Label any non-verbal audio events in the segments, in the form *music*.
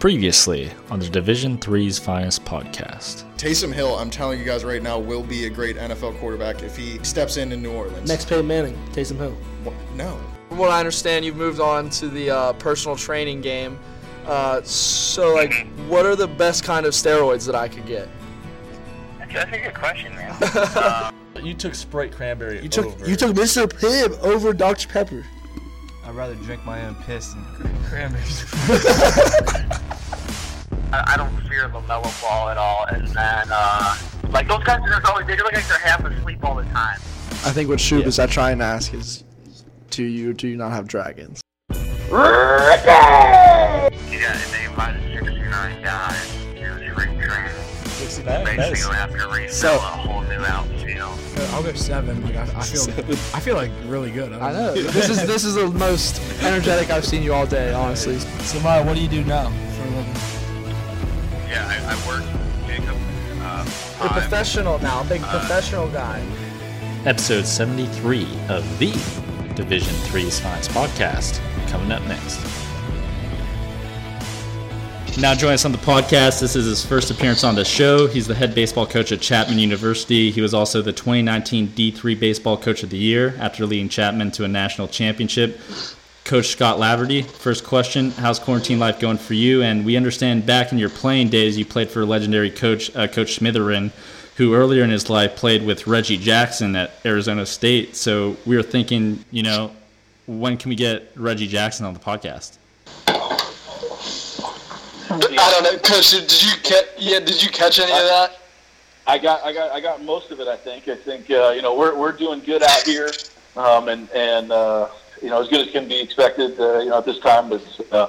Previously on the Division Three's Finest podcast. Taysom Hill, I'm telling you guys right now, will be a great NFL quarterback if he steps in in New Orleans. Next Peyton Manning, Taysom Hill. No. From what I understand, you've moved on to the uh, personal training game. Uh, so, like, what are the best kind of steroids that I could get? That's a good question, man. *laughs* uh, You took Sprite cranberry. You took over. you took Mr. Pibb over Dr. Pepper. I'd rather drink my own piss than cranberries. *laughs* I, I don't fear LaMelo Ball at all. And then, uh, like, those guys are always, they look like they're half asleep all the time. I think what Shub is that trying to ask is, do you do you not have dragons? 69? Basically, Nice. you'll have to rebuild So- a whole new outfield. I'll go seven. Like I, I feel, I feel like really good. I know. this is this is the most energetic I've seen you all day, honestly. So, Maya, what do you do now? For a living. Yeah, I, I work Jacob. Uh, You're time. professional now, big professional guy. Episode 73 of the Division Three's Finest podcast. Coming up next. Now join us on the podcast. This is his first appearance on the show. He's the head baseball coach at Chapman University. He was also the 2019 D3 Baseball Coach of the Year after leading Chapman to a national championship. Coach Scott Laverty, first question: How's quarantine life going for you? And we understand back in your playing days, you played for legendary coach uh, Coach Smitherman, who earlier in his life played with Reggie Jackson at Arizona State. So we were thinking, you know, when can we get Reggie Jackson on the podcast? I don't know, Coach. Did you catch? Yeah, did you catch any of that? I got, I got, I got most of it. I think. I think uh, you know we're we're doing good out here, um, and and uh, you know as good as can be expected. Uh, you know at this time, but uh,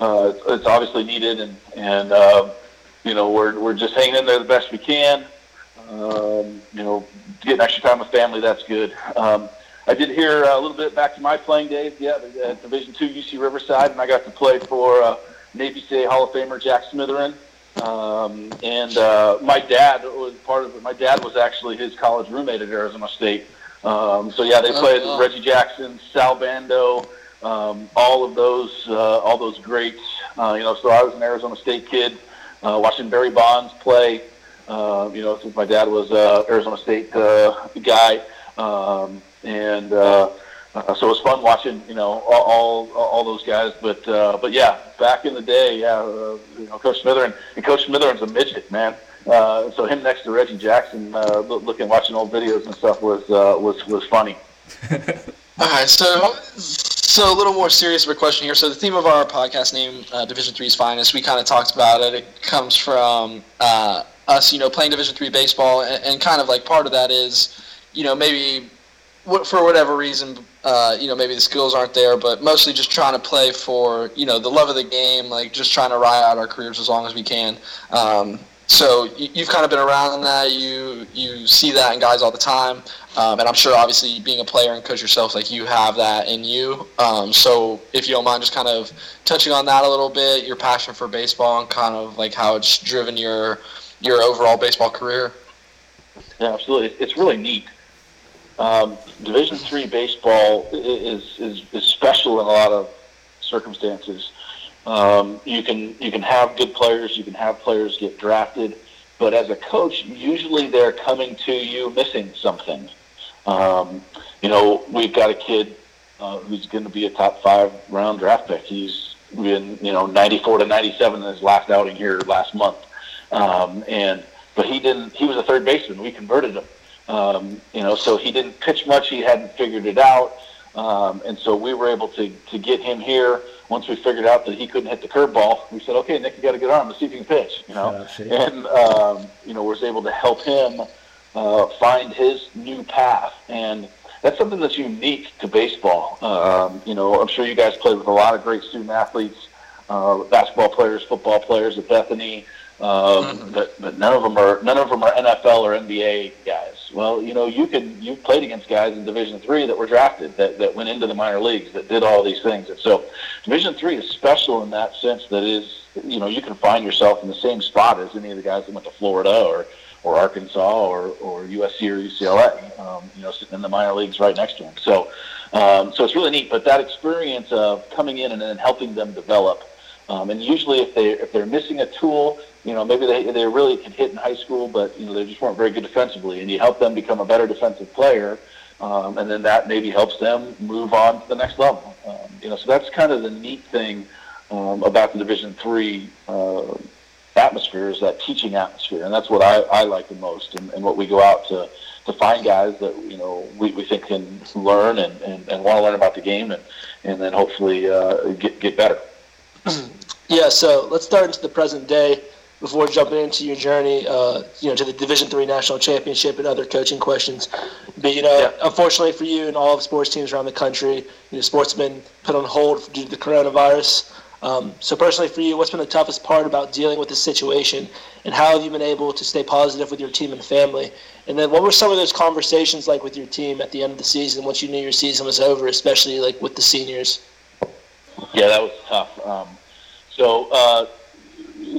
uh, it's, obviously needed, and and um, you know we're we're just hanging in there the best we can. Um, you know, getting extra time with family, that's good. Um, I did hear a little bit back to my playing days. Yeah, at Division Two UC Riverside, and I got to play for uh, Navy State Hall of Famer Jack Smitherman. Um, and uh, my dad was part of it. My dad was actually his college roommate at Arizona State. Um, so yeah, they Oh, played wow. Reggie Jackson, Sal Bando, um, all of those, uh, all those greats. Uh, you know, so I was an Arizona State kid, uh, watching Barry Bonds play. Uh, you know, since my dad was uh, Arizona State uh, guy, um, and uh, uh, so it was fun watching, you know, all all, all those guys. But uh, but yeah, back in the day, yeah, uh, you know, Coach Smitherman and Coach Smitherman's a midget, man. Uh, so him next to Reggie Jackson, uh, looking, watching old videos and stuff was uh, was was funny. *laughs* All right, so so a little more serious of a question here. So the theme of our podcast name, uh, Division Three's Finest, we kind of talked about it. It comes from uh, us, you know, playing Division Three baseball, and, and kind of like part of that is, you know, maybe for whatever reason, uh, you know, maybe the skills aren't there, but mostly just trying to play for, you know, the love of the game, like just trying to ride out our careers as long as we can. Um, so you, you've kind of been around that. You you see that in guys all the time, um, and I'm sure obviously being a player and coach yourself, like you have that in you. Um, so if you don't mind, just kind of touching on that a little bit, your passion for baseball and kind of like how it's driven your your overall baseball career. Yeah, absolutely. It's really neat. Um, Division three baseball is, is is special in a lot of circumstances. Um, you can you can have good players, you can have players get drafted, but as a coach, usually they're coming to you missing something. Um, you know, we've got a kid uh, who's going to be a top five round draft pick. He's been you know 94 to 97 in his last outing here last month, um, and but he didn't. He was a third baseman. We converted him. Um, you know, so he didn't pitch much. He hadn't figured it out, um, and so we were able to to get him here. Once we figured out that he couldn't hit the curveball, we said, "Okay, Nick, you got a good arm. Let's see if you can pitch." You know, and um, you know, was able to help him uh, find his new path, and that's something that's unique to baseball. Um, you know, I'm sure you guys played with a lot of great student athletes, uh, basketball players, football players at Bethany, um, but but none of them are none of them are NFL or NBA guys. Well, you know, you can you played against guys in Division three that were drafted that, that went into the minor leagues that did all these things, and so Division three is special in that sense. That is, you know, you can find yourself in the same spot as any of the guys that went to Florida or or Arkansas or, or USC or UCLA, um, you know, sitting in the minor leagues right next to them. So, um, so it's really neat. But that experience of coming in and then helping them develop Um, and usually, if they if they're missing a tool, you know, maybe they they really could hit in high school, but you know they just weren't very good defensively, and you help them become a better defensive player, um, and then that maybe helps them move on to the next level. Um, you know, so that's kind of the neat thing um, about the Division Three uh, atmosphere is that teaching atmosphere, and that's what I, I like the most, and, and what we go out to to find guys that you know we, we think can learn and, and, and want to learn about the game, and and then hopefully uh, get get better. *clears throat* Yeah, so let's start into the present day before jumping into your journey, uh, you know, to the Division Three national championship and other coaching questions. But you know, Yeah. unfortunately for you and all of sports teams around the country, you know, sports have been put on hold due to the coronavirus. Um, so personally for you, what's been the toughest part about dealing with this situation, and how have you been able to stay positive with your team and family? And then what were some of those conversations like with your team at the end of the season once you knew your season was over, especially like with the seniors? Yeah, that was tough. Um, so uh,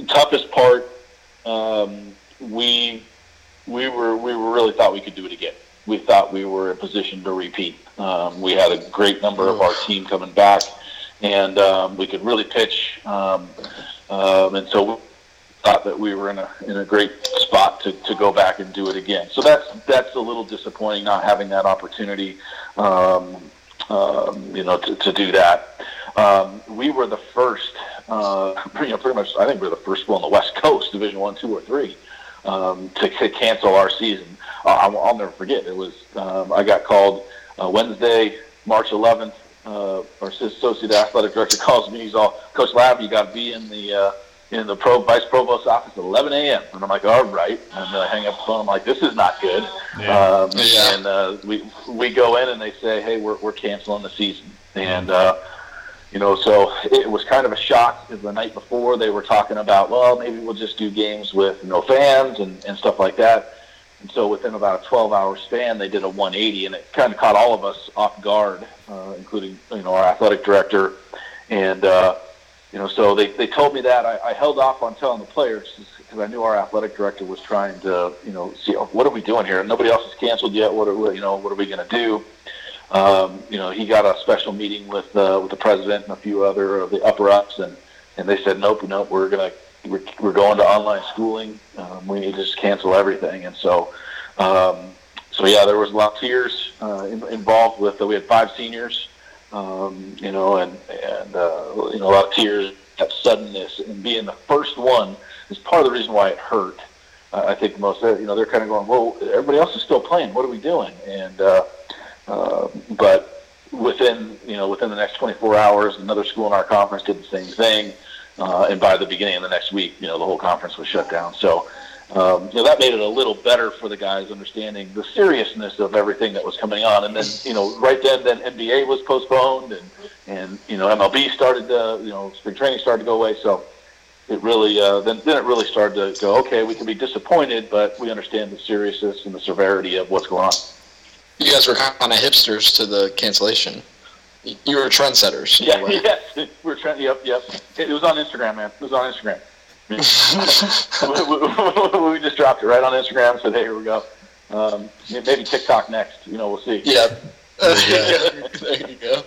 toughest part, um, we we were we really thought we could do it again. We thought we were in position to repeat. Um, we had a great number of our team coming back, and um, we could really pitch. Um, um, and so we thought that we were in a in a great spot to, to go back and do it again. So that's that's a little disappointing not having that opportunity. Um, um, you know, to, to do that. Um, we were the first, uh, pretty, *laughs* you know, pretty much. I think we we're the first school on the West Coast, Division One, Two, or Three, um, to, to cancel our season. Uh, I'll, I'll never forget. It was um, I got called uh, Wednesday, March 11th. Uh, our associate athletic director calls me. He's all, Coach Lab, you got to be in the uh, in the pro vice provost office at 11 a.m. And I'm like, all right. And I hang up the phone. I'm like, this is not good. Yeah. Um, Yeah. And uh, we we go in and they say, hey, we're we're canceling the season. And uh, you know, so it was kind of a shock because the night before they were talking about, well, maybe we'll just do games with no fans and, and stuff like that. And so within about a 12-hour span, they did a 180, and it kind of caught all of us off guard, uh, including you know our athletic director. And uh, you know, so they, they told me that I, I held off on telling the players because I knew our athletic director was trying to you know see oh, what are we doing here? Nobody else has canceled yet. What are we, you know what are we going to do? Um, you know, he got a special meeting with uh, with the president and a few other of the upper ups, and and they said, nope, nope, we're gonna we're, we're going to online schooling. Um, we need to just cancel everything, and so. Um, so yeah, there was a lot of tears uh, in, involved with. Uh, we had five seniors, um, you know, and and uh, you know a lot of tears at suddenness and being the first one is part of the reason why it hurt. Uh, I think most, you know, they're kind of going, well, everybody else is still playing. What are we doing? And uh, uh, but within you know within the next 24 hours, another school in our conference did the same thing, uh, and by the beginning of the next week, you know the whole conference was shut down. So um, you know that made it a little better for the guys understanding the seriousness of everything that was coming on. And then you know right then then NBA was postponed, and and you know MLB started to you know spring training started to go away. So it really uh, then then it really started to go okay. We can be disappointed, but we understand the seriousness and the severity of what's going on. You guys were kind of hipsters to the cancellation. You were trendsetters. in a Yeah, *laughs* We're trying. Yep, yep. It, it was on Instagram, man. It was on Instagram. *laughs* we, we- we just dropped it right on Instagram. Said, "Hey, here we go." Um, maybe TikTok next. You know, we'll see. Yeah. *laughs* there you go.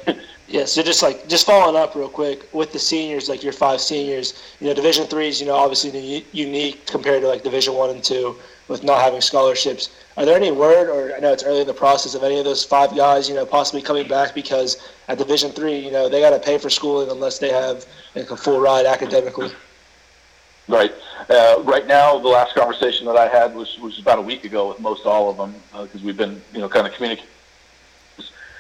Yeah, so just like just following up real quick with the seniors, like your five seniors, you know, Division three is you know obviously unique compared to like Division one and two with not having scholarships. Are there any word, or I know it's early in the process of any of those five guys, you know, possibly coming back because at Division three, you know, they got to pay for schooling unless they have like a full ride academically. Right. Uh, right now, the last conversation that I had was, was about a week ago with most all of them because we've been, you know, kind of communicating.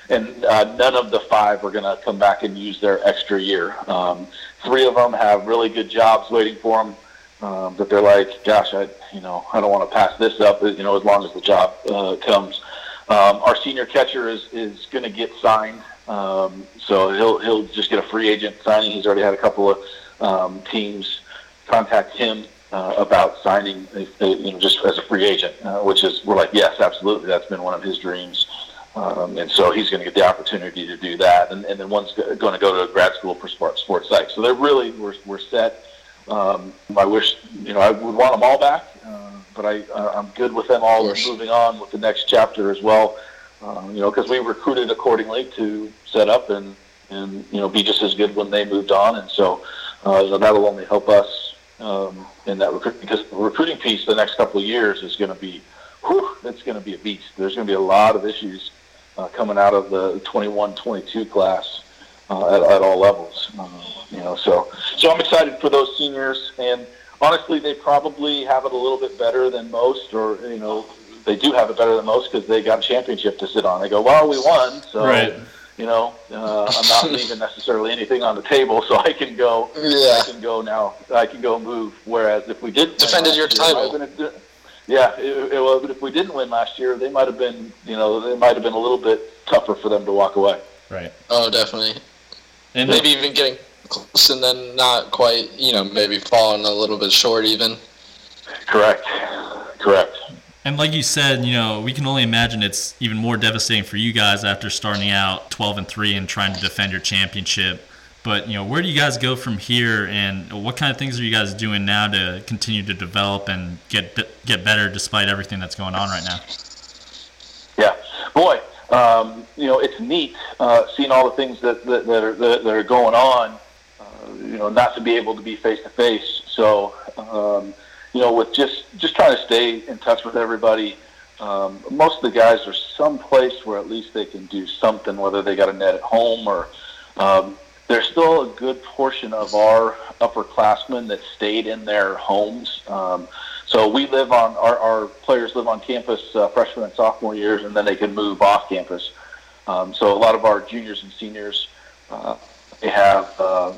And uh, none of the five are going to come back and use their extra year. Um, three of them have really good jobs waiting for them. Um, that they're like, gosh, I, you know, I don't want to pass this up, you know, as long as the job uh, comes. Um, our senior catcher is, is going to get signed, um, so he'll he'll just get a free agent signing. He's already had a couple of um, teams contact him uh, about signing, uh, you know, just as a free agent, uh, which is we're like, yes, absolutely, that's been one of his dreams, um, and so he's going to get the opportunity to do that, and, and then one's going to go to grad school for sports sports psych. So they're really we're we're set. Um, I wish you know I would want them all back, uh, but I uh, I'm good with them all moving on with the next chapter as well. Um, you know, because we recruited accordingly to set up and and you know be just as good when they moved on, and so Uh, so that'll only help us um, in that recruit because the recruiting piece the next couple of years is going to be, whew, it's going to be a beast. There's going to be a lot of issues uh, coming out of the 21-22 class uh, at, at all levels. Uh, you know, so so I'm excited for those seniors, and honestly, they probably have it a little bit better than most, or you know, they do have it better than most because they got a championship to sit on. They go, well, we won, so. Right. You know, uh, I'm not leaving necessarily anything on the table, so I can go. Yeah. I can go now. I can go move. Whereas if we didn't Defended your year, it might title. have been a di- yeah, it, it, well, but if we didn't win last year, they might have been, you know, they might have been a little bit tougher for them to walk away. Right. Oh, definitely. And Maybe even getting close and then not quite, you know, maybe falling a little bit short even. Correct. Correct. And like you said, you know, we can only imagine it's even more devastating for you guys after starting out 12 and 3 and trying to defend your championship. But, you know, where do you guys go from here and what kind of things are you guys doing now to continue to develop and get get better despite everything that's going on right now? Yeah, boy, um, you know it's neat uh, seeing all the things that that, that, are, that, that are going on. Uh, you know, not to be able to be face to face. So, um, you know, with just just trying to stay in touch with everybody. Um, most of the guys are someplace where at least they can do something, whether they got a net at home or. Um, there's still a good portion of our upperclassmen that stayed in their homes. Um, so we live on our, our players live on campus uh, freshman and sophomore years, and then they can move off campus. Um, so a lot of our juniors and seniors uh, they have uh,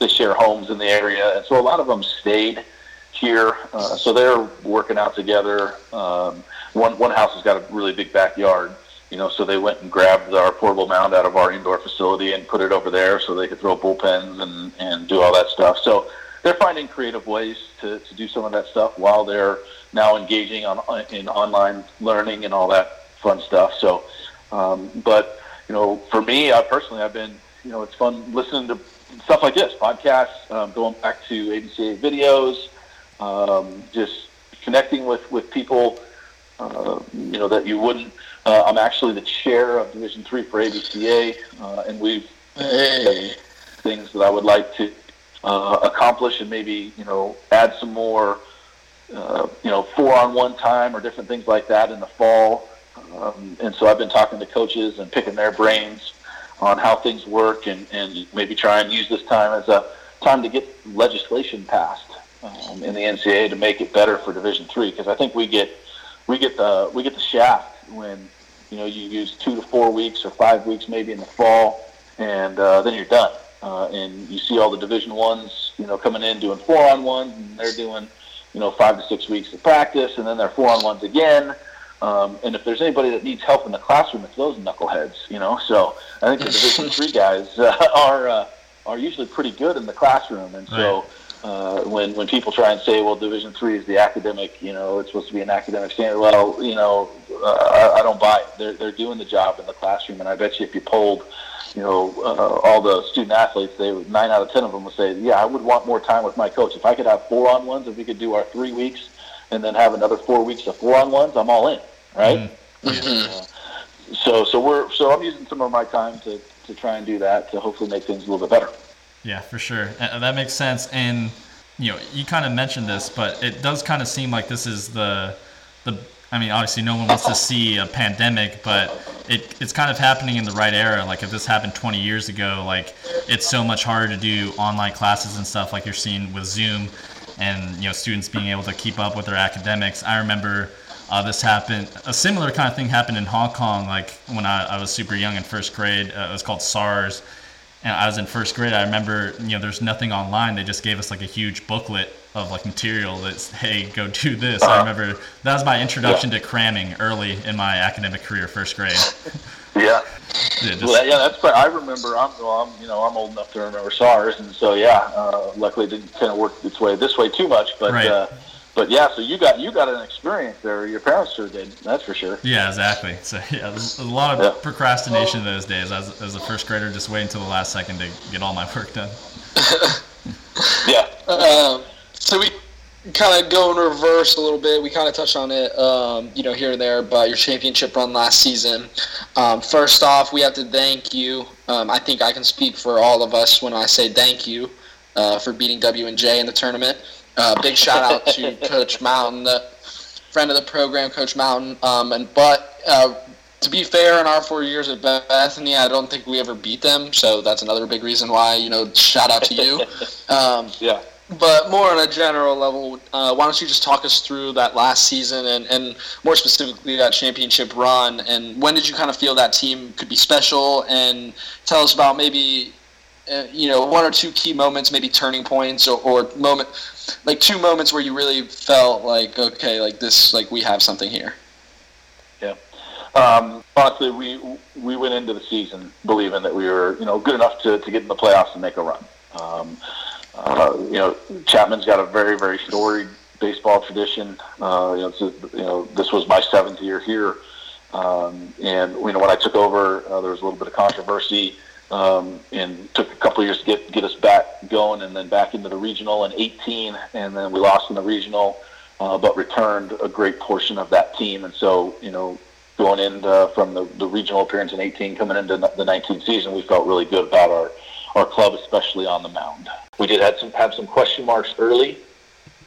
they share homes in the area, and so a lot of them stayed here. Uh, so they're working out together. Um, one one house has got a really big backyard, you know, so they went and grabbed our portable mound out of our indoor facility and put it over there so they could throw bullpens and and do all that stuff. So they're finding creative ways to, to do some of that stuff while they're now engaging on in online learning and all that fun stuff. So, um, but you know, for me, I personally, I've been you know, it's fun listening to stuff like this, podcasts, um, going back to ABCA videos, um, just connecting with with people, uh, you know, that you wouldn't. Uh, I'm actually the chair of Division Three for ABCA, uh, and we've Hey. things that I would like to uh, accomplish and maybe you know add some more uh, you know four on one time or different things like that in the fall. Um, and so I've been talking to coaches and picking their brains on how things work and, and maybe try and use this time as a time to get legislation passed um, in the NCAA to make it better for Division Three because I think we get we get the we get the shaft when you know you use two to four weeks or five weeks maybe in the fall and uh, then you're done uh, and you see all the Division Ones, you know, coming in doing four on ones, and they're doing, you know, five to six weeks of practice, and then they're four on ones again. Um, and if there's anybody that needs help in the classroom, it's those knuckleheads, you know. So I think the Division Three *laughs* guys uh, are uh, are usually pretty good in the classroom, and so. Uh, when when people try and say, well, Division Three is the academic, you know, it's supposed to be an academic standard. Well, you know, uh, I, I don't buy it. They're they're doing the job in the classroom, and I bet you if you polled you know, uh, all the student athletes, they would, nine out of ten of them would say, "Yeah, I would want more time with my coach. If I could have four on ones, if we could do our three weeks, and then have another four weeks of four on ones, I'm all in." Right? Uh, so, so we're so I'm using some of my time to to try and do that to hopefully make things a little bit better. Yeah, for sure. And that makes sense. And you know, you kind of mentioned this, but it does kind of seem like this is the the. I mean, obviously, no one wants to see a pandemic, but it, it's kind of happening in the right era. Like if this happened 20 years ago, like it's so much harder to do online classes and stuff, like you're seeing with Zoom, and you know, students being able to keep up with their academics. I remember. Uh, this happened. A similar kind of thing happened in Hong Kong, like when I, I was super young in first grade. Uh, it was called SARS, and I was in first grade. I remember, you know, there's nothing online. They just gave us like a huge booklet of like material that's, hey, go do this. I remember that was my introduction to cramming early in my academic career, first grade. *laughs* Yeah. Yeah, just- well, yeah, that's right. I remember. I'm, well, I'm, you know, I'm old enough to remember SARS, and so yeah. Uh, luckily, it didn't kind of work its way this way too much, but Right. uh, but yeah. So you got you got an experience there. Your parents sure did. That's for sure. Yeah, exactly. So *laughs* yeah, there's a lot of Yeah. procrastination those days. As, as a first grader, just waiting until the last second to get all my work done. *laughs* Yeah. Um, so we kind of go in reverse a little bit. We kind of touched on it, um, you know, here and there, but your championship run last season. Um, first off, we have to thank you. Um, I think I can speak for all of us when I say thank you. uh, for beating W and J in the tournament. Uh, big shout out to *laughs* Coach Mountain, the friend of the program, Coach Mountain. Um, and but uh, to be fair, in our four years at Bethany, I don't think we ever beat them. So that's another big reason why you know shout out to you. *laughs* Um, yeah. But more on a general level, uh, why don't you just talk us through that last season and, and more specifically that championship run? And when did you kind of feel that team could be special? And tell us about maybe, uh, you know, one or two key moments, maybe turning points or, or moment, like two moments where you really felt like, okay, like this, like we have something here. Yeah. Um, honestly, we we went into the season believing that we were, you know, good enough to, to get in the playoffs and make a run. Um, uh, you know, Chapman's got a very, very storied baseball tradition. Uh, you, know, a, you know, this was my seventh year here, um, and you know, when I took over, uh, there was a little bit of controversy, um, and took a couple of years to get get us back going, and then back into the regional in 18, and then we lost in the regional, uh, but returned a great portion of that team, and so you know. Going in from the, the regional appearance in 18, coming into the 19 season, we felt really good about our, our club, especially on the mound. We did have some have some question marks early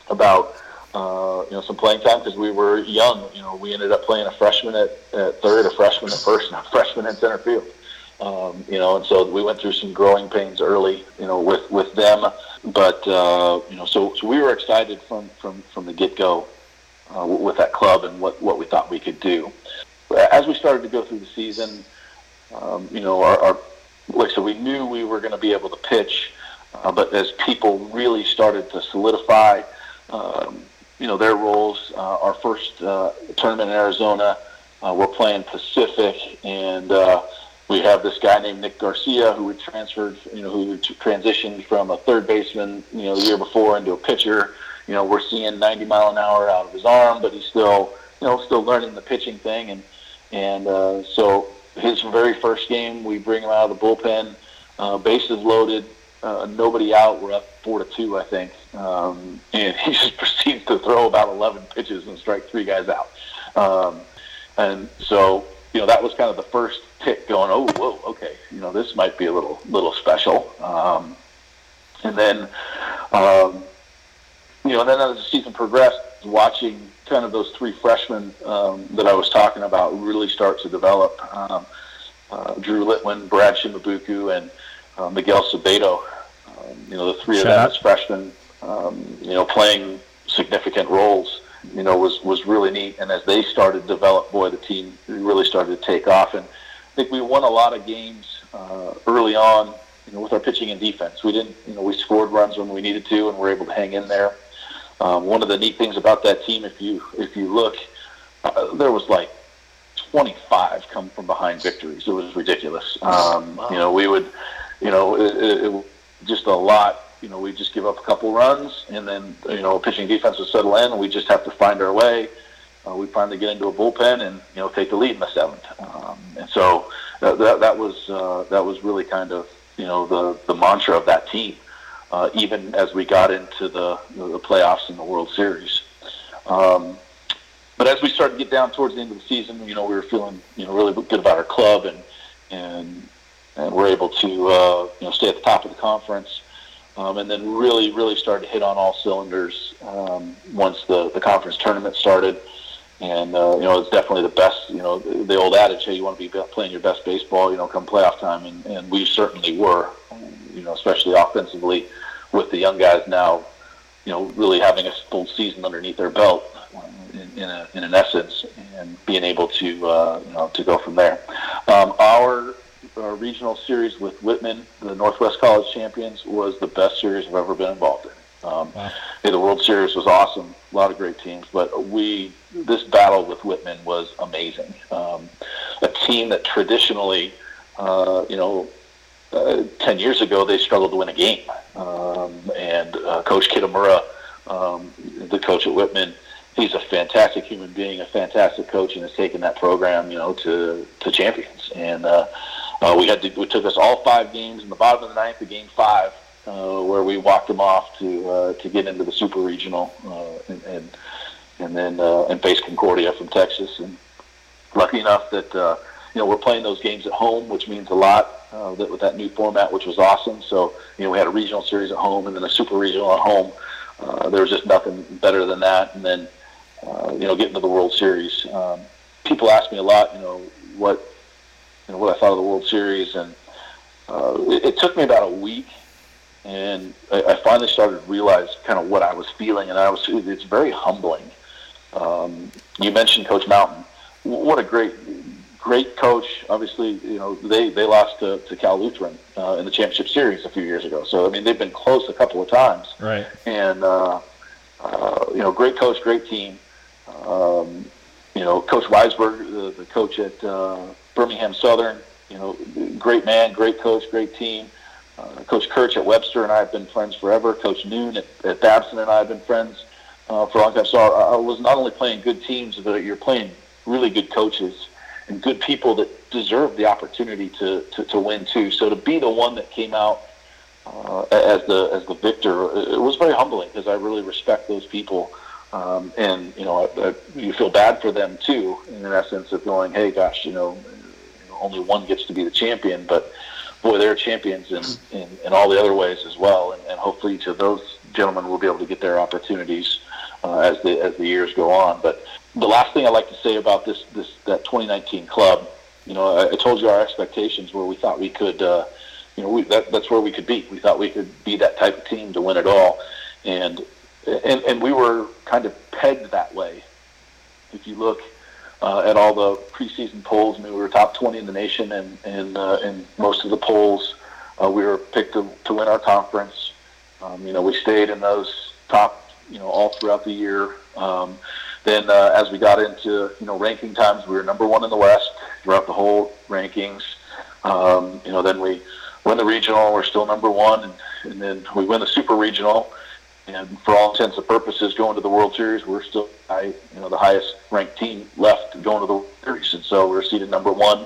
about uh, you know some playing time because we were young. You know, we ended up playing a freshman at, at third, a freshman at first, *laughs* and a freshman in center field. Um, you know, and so we went through some growing pains early. You know, with with them, but uh, you know, so so we were excited from from from the get go uh, with that club and what what we thought we could do. As we started to go through the season, um, you know, our, our like so we knew we were going to be able to pitch uh, but as people really started to solidify, um, you know, their roles, uh, our first uh, tournament in Arizona, uh, we're playing Pacific, and uh, we have this guy named Nick Garcia who had transferred, you know, who transitioned from a third baseman, you know, the year before into a pitcher. You know, we're seeing 90 mile an hour out of his arm, but he's still, you know, still learning the pitching thing, and and uh, so his very first game, we bring him out of the bullpen, bases loaded, uh, nobody out. We're up four to two, I think, um, and *laughs* he just proceeds to throw about eleven pitches and strike three guys out. Um, and so, you know, that was kind of the first tick going. Oh, whoa, okay, you know, this might be a little little special. Um, and then, um, you know, and then as the season progressed, watching kind of those three freshmen um, that I was talking about really start to develop. Um, uh, Drew Litwin, Brad Shimabuku, and uh, Miguel Sabedo. Um, you know, the three Shout of them out. as freshmen, um, you know, playing significant roles, you know, was, was really neat. And as they started to develop, boy, the team really started to take off. And I think we won a lot of games uh, early on, you know, with our pitching and defense. We didn't, you know, we scored runs when we needed to, and we're able to hang in there. Um, one of the neat things about that team, if you if you look, uh, there was like 25 come from behind victories. It was ridiculous. Um, wow. You know, we would you know, it, it, it, just a lot. You know, we just give up a couple runs, and then you know, pitching defense would settle in, and we just have to find our way. Uh, we finally get into a bullpen and you know take the lead in the seventh. Um, and so that that was uh, that was really kind of you know the the mantra of that team, uh, even as we got into the the playoffs in the World Series. Um, but as we started to get down towards the end of the season, you know, we were feeling you know really good about our club and and and we're able to uh, you know stay at the top of the conference. Um, and then really, really started to hit on all cylinders um, once the, the conference tournament started. And uh, you know, it's definitely the best. You know, the, the old adage, "Hey, you want to be playing your best baseball," you know, come playoff time, and, and we certainly were. You know, especially offensively, with the young guys now, you know, really having a full season underneath their belt, uh, in, in, a, in an essence, and being able to uh, you know to go from there. Um, our our regional series with Whitman, the Northwest College champions, was the best series I've ever been involved in. Um, wow. the World Series was awesome, a lot of great teams, but we this battle with Whitman was amazing. Um, a team that traditionally, uh, you know, uh, ten years ago they struggled to win a game, um, and uh, Coach Kitamura, um, the coach at Whitman, he's a fantastic human being, a fantastic coach, and has taken that program, you know, to to champions. And uh, we had to, it took us all five games in the bottom of the ninth to game five, uh, where we walked them off to uh, to get into the super regional uh, and, and and then uh, and face Concordia from Texas. And lucky enough that uh, you know we're playing those games at home, which means a lot. uh, with, with that new format, which was awesome. So you know we had a regional series at home and then a super regional at home. Uh, there was just nothing better than that. And then uh, you know getting to the World Series. Um, people ask me a lot, you know, what what I thought of the World Series, and uh, it, it took me about a week and I, I finally started to realize kind of what I was feeling, and I was it's very humbling. Um, you mentioned Coach Mountain. What a great, great coach. Obviously, you know they they lost to, to Cal Lutheran uh, in the championship series a few years ago. So I mean they've been close a couple of times. Right. And uh, uh, you know, great coach, great team. Um, you know, Coach Weisberg, the, the coach at uh, Birmingham Southern. You know, great man, great coach, great team. Uh, Coach Kirch at Webster and I have been friends forever. Coach Noone at, at Babson and I have been friends uh, for a long time. So I, was not only playing good teams, but you're playing really good coaches and good people that deserve the opportunity to, to, to win too. So to be the one that came out uh, as the as the victor, it was very humbling because I really respect those people. Um, and you know, I, I, you feel bad for them too, in essence of going, "Hey, gosh, you know, only one gets to be the champion." But boy, they're champions in, in, in all the other ways as well. And, and hopefully each of those gentlemen will be able to get their opportunities uh, as the as the years go on. But the last thing I'd like to say about this this that 2019 club, you know, I, I told you our expectations where we thought we could, uh, you know, we, that, that's where we could be. We thought we could be that type of team to win it all, and and and we were kind of pegged that way. If you look uh, at all the preseason polls. I mean, we were top 20 in the nation, and uh, in most of the polls, uh, we were picked to, to win our conference. Um, you know, we stayed in those top, you know, all throughout the year. Um, then, uh, as we got into you know ranking times, we were number one in the West throughout the whole rankings. Um, you know, then we win the regional, we're still number one, and, and then we win the super regional and for all intents and purposes, going to the World Series, we're still high, you know the highest ranked team left going to the World Series, and so we're seated number one.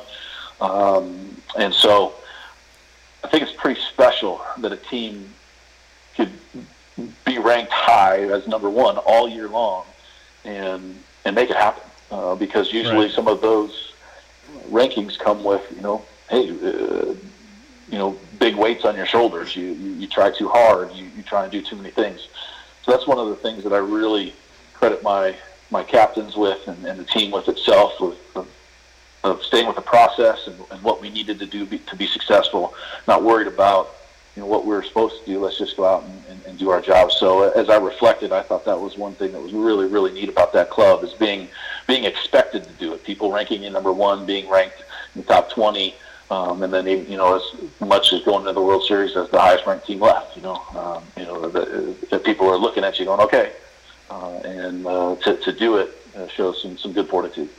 Um, and so I think it's pretty special that a team could be ranked high as number one all year long, and and make it happen. Uh, because usually right. some of those rankings come with you know, hey, uh, you know, big weights on your shoulders. You, you, you try too hard. You, you try and do too many things. So that's one of the things that I really credit my my captains with and, and the team with itself with of, of staying with the process and, and what we needed to do be, to be successful. Not worried about you know what we are supposed to do. Let's just go out and, and, and do our job. So as I reflected, I thought that was one thing that was really really neat about that club is being being expected to do it. People ranking in number one, being ranked in the top twenty. Um, and then, you know, as much as going to the World Series as the highest ranked team left, you know, um, you know, the, the people are looking at you going, okay, uh, and uh, to, to do it uh, shows some, some good fortitude.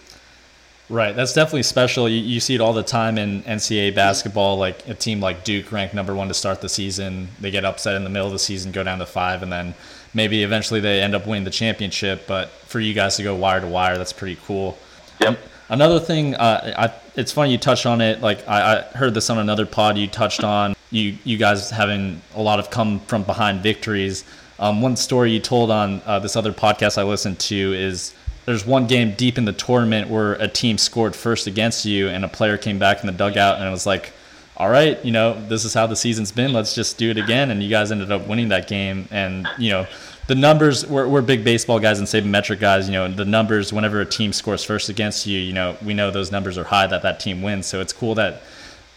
Right, that's definitely special. You, you see it all the time in NCAA basketball. Like a team like Duke, ranked number one to start the season, they get upset in the middle of the season, go down to five, and then maybe eventually they end up winning the championship. But for you guys to go wire to wire, that's pretty cool. Yep. Another thing, uh, I, it's funny you touched on it. Like I, I, heard this on another pod. You touched on you you guys having a lot of come from behind victories. Um, one story you told on uh, this other podcast I listened to is there's one game deep in the tournament where a team scored first against you, and a player came back in the dugout and it was like, "All right, you know, this is how the season's been. Let's just do it again." And you guys ended up winning that game, and you know the numbers we're, we're big baseball guys and sabermetric guys you know the numbers whenever a team scores first against you you know we know those numbers are high that that team wins. So it's cool that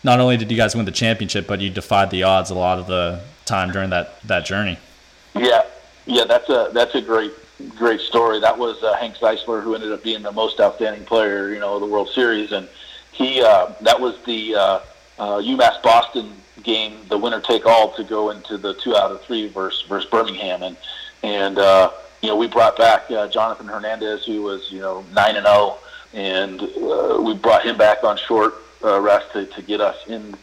not only did you guys win the championship but you defied the odds a lot of the time during that that journey. Yeah. Yeah that's a that's a great great story. That was uh, hank zeisler who ended up being the most outstanding player you know of the world series. And he uh, that was the uh, uh, umass boston game the winner take all to go into the two out of three versus versus birmingham. And and uh, you know we brought back uh, Jonathan Hernandez, who was you know nine and zero, oh, and uh, we brought him back on short uh, rest to, to get us in,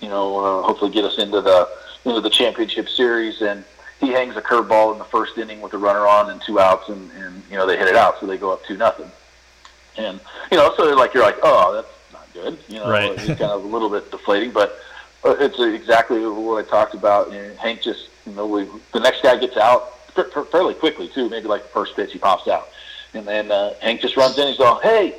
you know, uh, hopefully get us into the into the championship series. And he hangs a curveball in the first inning with a runner on and two outs, and, and you know they hit it out, so they go up two nothing. And you know, so like you're like, oh, that's not good. You know, right. it's kind of a little bit deflating, but uh, it's exactly what I talked about. And Hank just, you know, we, the next guy gets out, fairly quickly too. Maybe like the first pitch, he pops out, and then uh, Hank just runs in. He's going, "Hey,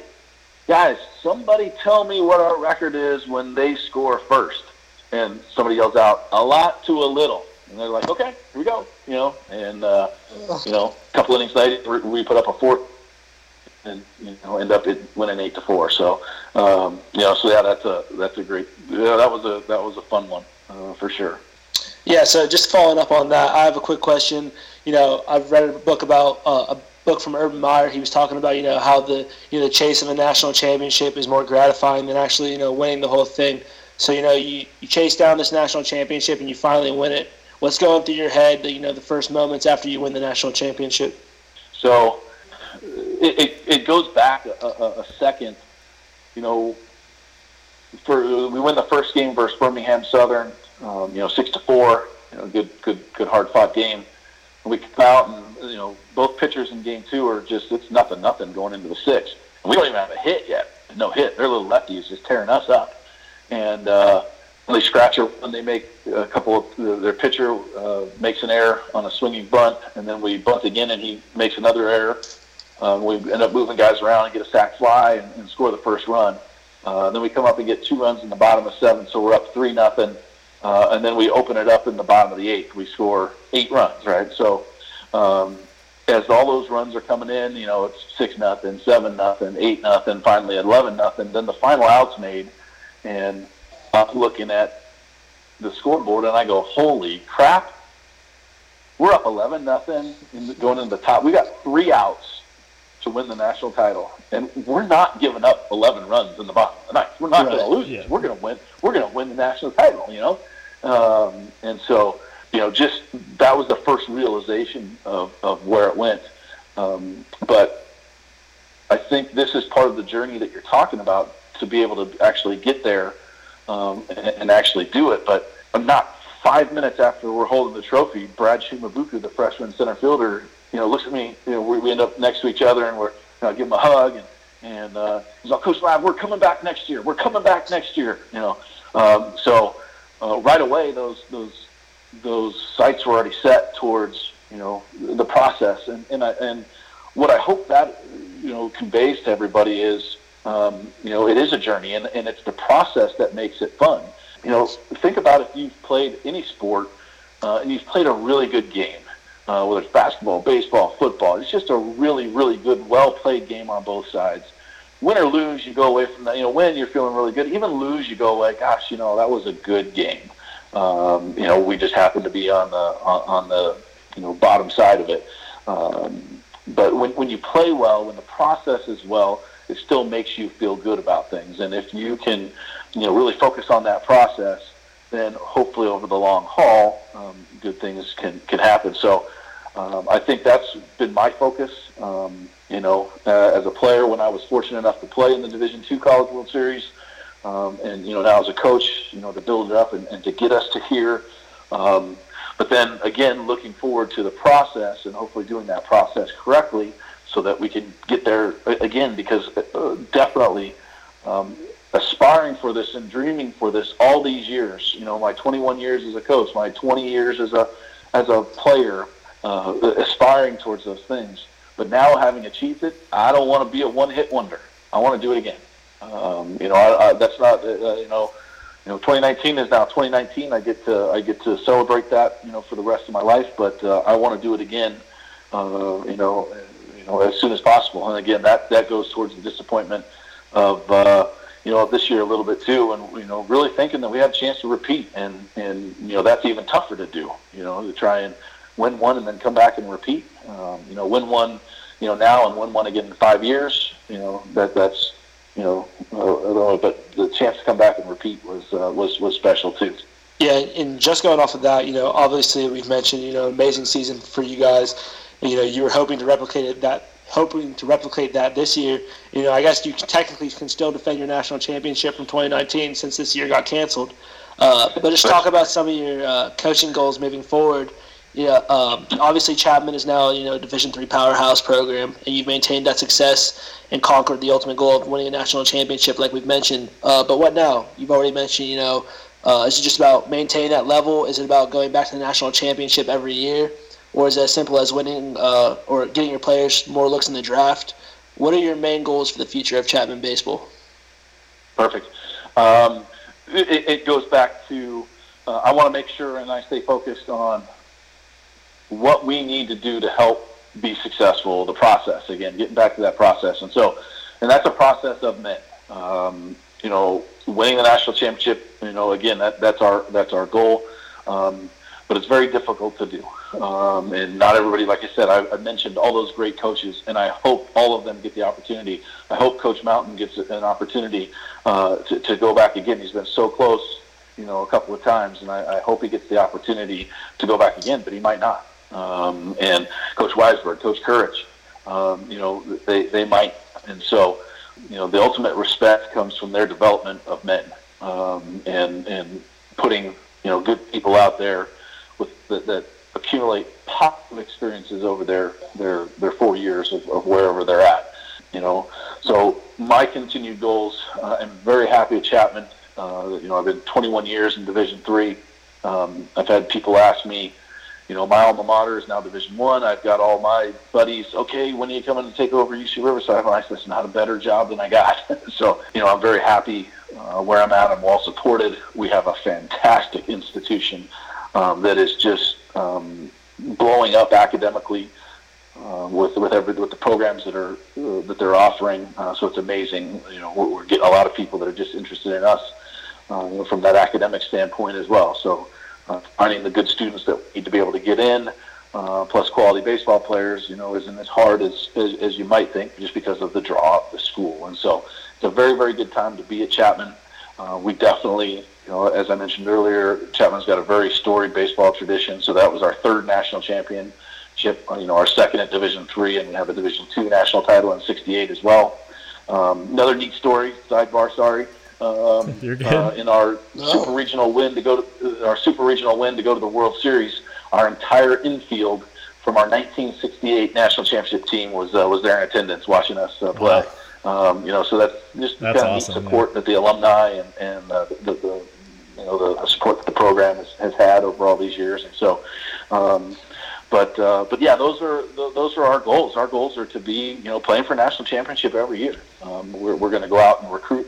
guys, somebody tell me what our record is when they score first. and somebody yells out a lot to a little, and they're like, okay, here we go, you know, and uh, you know, a couple innings later, we put up a fourth, and you know, end up winning eight to four. So, um, you know, so yeah, that's a that's a great, yeah, that was a that was a fun one uh, for sure. Yeah, so just following up on that, I have a quick question. You know, I've read a book about uh, a book from Urban Meyer. He was talking about you know how the you know the chase of a national championship is more gratifying than actually you know winning the whole thing. So you know you, you chase down this national championship and you finally win it. What's going through your head? You know the first moments after you win the national championship. So it, it, it goes back a, a, second. You know, for we win the first game versus Birmingham Southern. Um, you know, six to four. You know, good good good hard fought game. And we come out and you know both pitchers in game two are just it's nothing nothing going into the sixth. And we don't even have a hit yet. No hit. Their little lefties just tearing us up and uh, they scratch it when they make a couple of their pitcher uh, makes an error on a swinging bunt, and then we bunt again, and he makes another error. Um, we end up moving guys around and get a sac fly and, and score the first run. Uh, then we come up and get two runs in the bottom of seven, so we're up three nothing. Uh, and then we open it up in the bottom of the eighth. We score eight runs, right? So um, as all those runs are coming in, you know, it's six nothing, seven nothing, eight nothing, finally eleven nothing. Then the final out's made, and I'm looking at the scoreboard and I go, holy crap, we're up 11 nothing going into the top. We got three outs to win the national title, and we're not giving up 11 runs in the bottom of the ninth. We're not right. going to lose. Yeah. We're going to win. We're going to win the national title. You know, um, and so you know, just that was the first realization of, of where it went. Um, but I think this is part of the journey that you're talking about to be able to actually get there um, and, and, actually do it. But I'm not five minutes after we're holding the trophy, Brad Shimabuku, the freshman center fielder, you know, looks at me. You know, we, we end up next to each other and we're I give him a hug and and uh, he's like, Coach Lab, we're coming back next year. We're coming back next year. You know, um, so uh, right away those those those sights were already set towards you know the process and and I, and what I hope that you know conveys to everybody is um, you know, it is a journey, and, and it's the process that makes it fun. You know, think about if you've played any sport uh, and you've played a really good game, uh, whether it's basketball, baseball, football. It's just a really, really good, well played game on both sides. Win or lose, you go away from that. You know, win, you're feeling really good. Even lose, you go away, gosh, you know, that was a good game. Um, you know, we just happened to be on the on, on the you know bottom side of it. Um, but when when you play well, when the process is well, it still makes you feel good about things. And if you can, you know, really focus on that process, then hopefully over the long haul, um, good things can can happen. So. Um, I think that's been my focus. Um, you know, uh, as a player, when I was fortunate enough to play in the Division Two College World Series, um, and you know now as a coach, you know to build it up and, and to get us to here. Um, but then again, looking forward to the process and hopefully doing that process correctly so that we can get there again because uh, definitely um, aspiring for this and dreaming for this all these years you know my 21 years as a coach my 20 years as a as a player uh, aspiring towards those things but now having achieved it i don't want to be a one hit wonder i want to do it again um, you know I, I, that's not uh, uh you know you know 2019 is now 2019 i get to i get to celebrate that you know for the rest of my life but uh, i want to do it again uh, you know you know, as soon as possible. And again, that that goes towards the disappointment of uh, you know this year a little bit too, and you know, really thinking that we have a chance to repeat, and and you know that's even tougher to do. You know, to try and win one and then come back and repeat. Um, you know, win one, you know, now and win one again in five years. You know, that that's you know, uh, but the chance to come back and repeat was uh, was was special too. Yeah, and just going off of that, you know, obviously we've mentioned, you know, amazing season for you guys you know you were hoping to replicate that hoping to replicate that this year. You know, I guess you technically can still defend your national championship from 2019 since this year got canceled. Uh, but just talk about some of your uh, coaching goals moving forward. Yeah, um, obviously Chapman is now you know a Division three powerhouse program, and you've maintained that success and conquered the ultimate goal of winning a national championship, like we've mentioned. Uh, but what now? You've already mentioned, you know, uh, is it just about maintaining that level? Is it about going back to the national championship every year? or is it as simple as winning uh, or getting your players more looks in the draft? What are your main goals for the future of Chapman baseball? Perfect. Um, it, it goes back to uh, I want to make sure and I stay focused on what we need to do to help be successful. The process again, getting back to that process, and so and that's a process of men. Um, you know, winning the national championship. You know, again, that, that's our that's our goal. Um, but it's very difficult to do. Um, and not everybody, like I said, I, I, mentioned all those great coaches, and I hope all of them get the opportunity. I hope Coach Mountain gets an opportunity uh, to, to go back again. He's been so close, you know, a couple of times, and I, I hope he gets the opportunity to go back again, but he might not. Um, and Coach Weisberg, Coach Courage, um, you know, they, they might. And so, you know, the ultimate respect comes from their development of men um, and, and putting, you know, good people out there with that, that accumulate positive experiences over their their their four years of, of wherever they're at. You know, so my continued goals. Uh, I'm very happy at Chapman. Uh, you know, I've been 21 years in Division Three. Um, I've had people ask me, you know, my alma mater is now Division One. I've got all my buddies. Okay, when are you coming to take over UC Riverside? I said, it's not a better job than I got. *laughs* so, you know, I'm very happy uh, where I'm at. I'm well supported. We have a fantastic institution um, that is just um, blowing up academically uh, with with every with the programs that are uh, that they're offering. Uh, so it's amazing. You know, we're, we're, getting a lot of people that are just interested in us uh, from that academic standpoint as well. So uh, finding the good students that need to be able to get in. Uh, plus quality baseball players, you know, isn't as hard as, as, as you might think just because of the draw of the school. And so it's a very, very good time to be at Chapman. we definitely you know, as I mentioned earlier, Chapman's got a very storied baseball tradition. So that was our third national championship. You know, our second at Division Three, and we have a Division Two national title in '68 as well. Um, another neat story. Sidebar, sorry. Um. *laughs* Uh, in our super regional win to go to our super regional win to go to the World Series, our entire infield from our 1968 national championship team was uh, was there in attendance watching us uh, play. Wow. Um, you know, so that's just that's kind of awesome, neat support that the alumni and, and uh, the, the, you know the, support that the program has, has had over all these years. And so, um, but uh, but yeah, those are those are our goals. Our goals are to be you know playing for national championship every year. Um, we're we're going to go out and recruit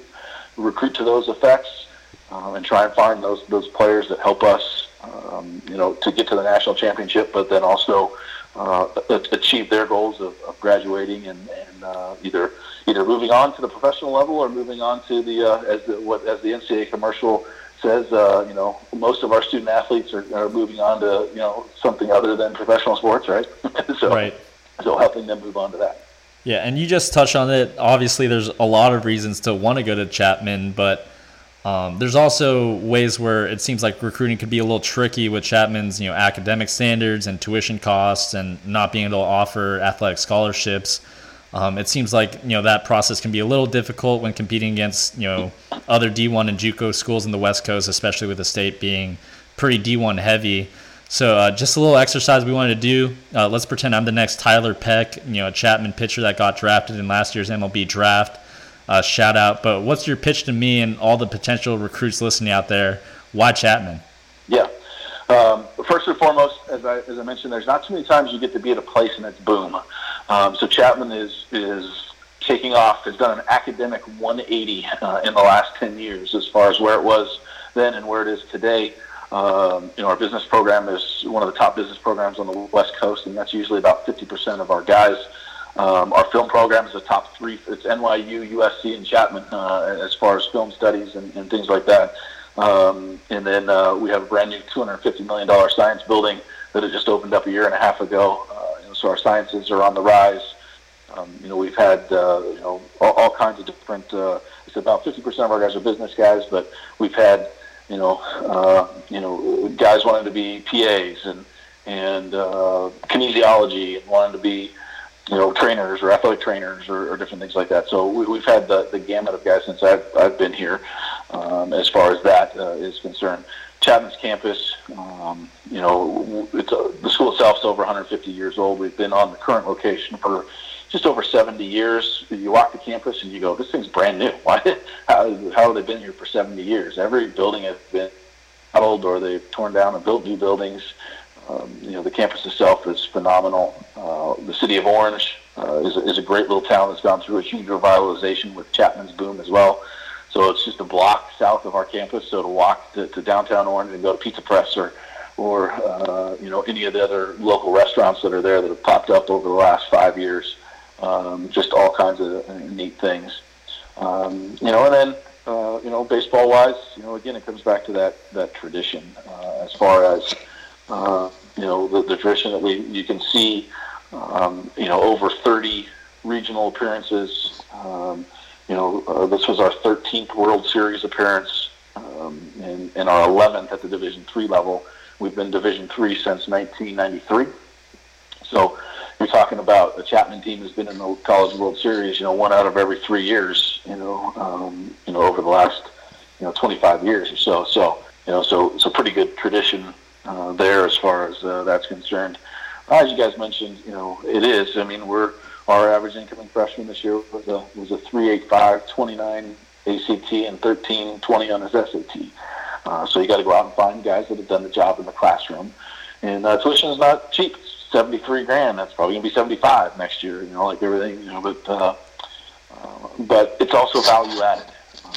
recruit to those effects um, and try and find those those players that help us um, you know to get to the national championship, but then also uh, achieve their goals of, of graduating and, and uh, either either moving on to the professional level or moving on to the uh, as the what as the NCAA commercial says, uh, you know, most of our student athletes are, are moving on to you know something other than professional sports, right? *laughs* so, right. So helping them move on to that. Yeah, and you just touched on it. Obviously, there's a lot of reasons to want to go to Chapman, but um, there's also ways where it seems like recruiting could be a little tricky with Chapman's, you know, academic standards and tuition costs, and not being able to offer athletic scholarships. Um, it seems like you know that process can be a little difficult when competing against you know other D1 and JUCO schools in the West Coast, especially with the state being pretty D1 heavy. So uh, just a little exercise we wanted to do. Uh, let's pretend I'm the next Tyler Peck, you know, a Chapman pitcher that got drafted in last year's MLB draft. Uh, shout out. But what's your pitch to me and all the potential recruits listening out there? Why Chapman? Yeah. Um, first and foremost, as I, as I mentioned, there's not too many times you get to be at a place and it's boom. Um, so Chapman is is taking off, has done an academic 180 uh, in the last 10 years as far as where it was then and where it is today. Um, you know, our business program is one of the top business programs on the West Coast, and that's usually about 50% of our guys. Um, our film program is the top three. It's NYU, USC, and Chapman uh, as far as film studies and, and things like that. Um, and then uh, we have a brand new $250 million science building that had just opened up a year and a half ago. Uh, so our sciences are on the rise. Um, you know, we've had uh, you know all, all kinds of different. Uh, it's about 50% of our guys are business guys, but we've had you know uh, you know guys wanting to be PAs and and uh, kinesiology and wanting to be you know trainers or athletic trainers or, or different things like that. So we, have had the, the gamut of guys since I've I've been here, um, as far as that uh, is concerned. Chapman's campus, um, you know, it's a, the school itself is over 150 years old. We've been on the current location for just over 70 years. You walk the campus and you go, this thing's brand new. *laughs* Why? How, how have they been here for 70 years? Every building has been modeled or they've torn down and built new buildings. Um, you know, the campus itself is phenomenal. Uh, the city of Orange uh, is, is a great little town that's gone through a huge revitalization with Chapman's boom as well. So it's just a block south of our campus. So to walk to, to downtown Orange and go to Pizza Press or or uh, you know any of the other local restaurants that are there that have popped up over the last five years. Um, just all kinds of neat things. Um, you know, and then uh, you know, baseball wise, you know, again, it comes back to that that tradition uh, as far as uh, you know the, the tradition that we you can see. Um, you know, over 30 regional appearances. Um, you know, uh, this was our 13th World Series appearance um, and, and our 11th at the Division three level. We've been Division three since 1993. So you're talking about the Chapman team has been in the College World Series, you know, one out of every three years, you know, um, you know, over the last, you know, 25 years or so. So, you know, so it's a pretty good tradition uh, there as far as uh, that's concerned. As you guys mentioned, you know, it is. I mean, we're our average incoming freshman this year was a was a 385, 29 ACT, and 13, 20 on his SAT. Uh, so you got to go out and find guys that have done the job in the classroom. And uh, tuition is not cheap. It's 73 grand. That's probably going to be 75 next year, you know, like everything, you know, but, uh, uh, but it's also value added.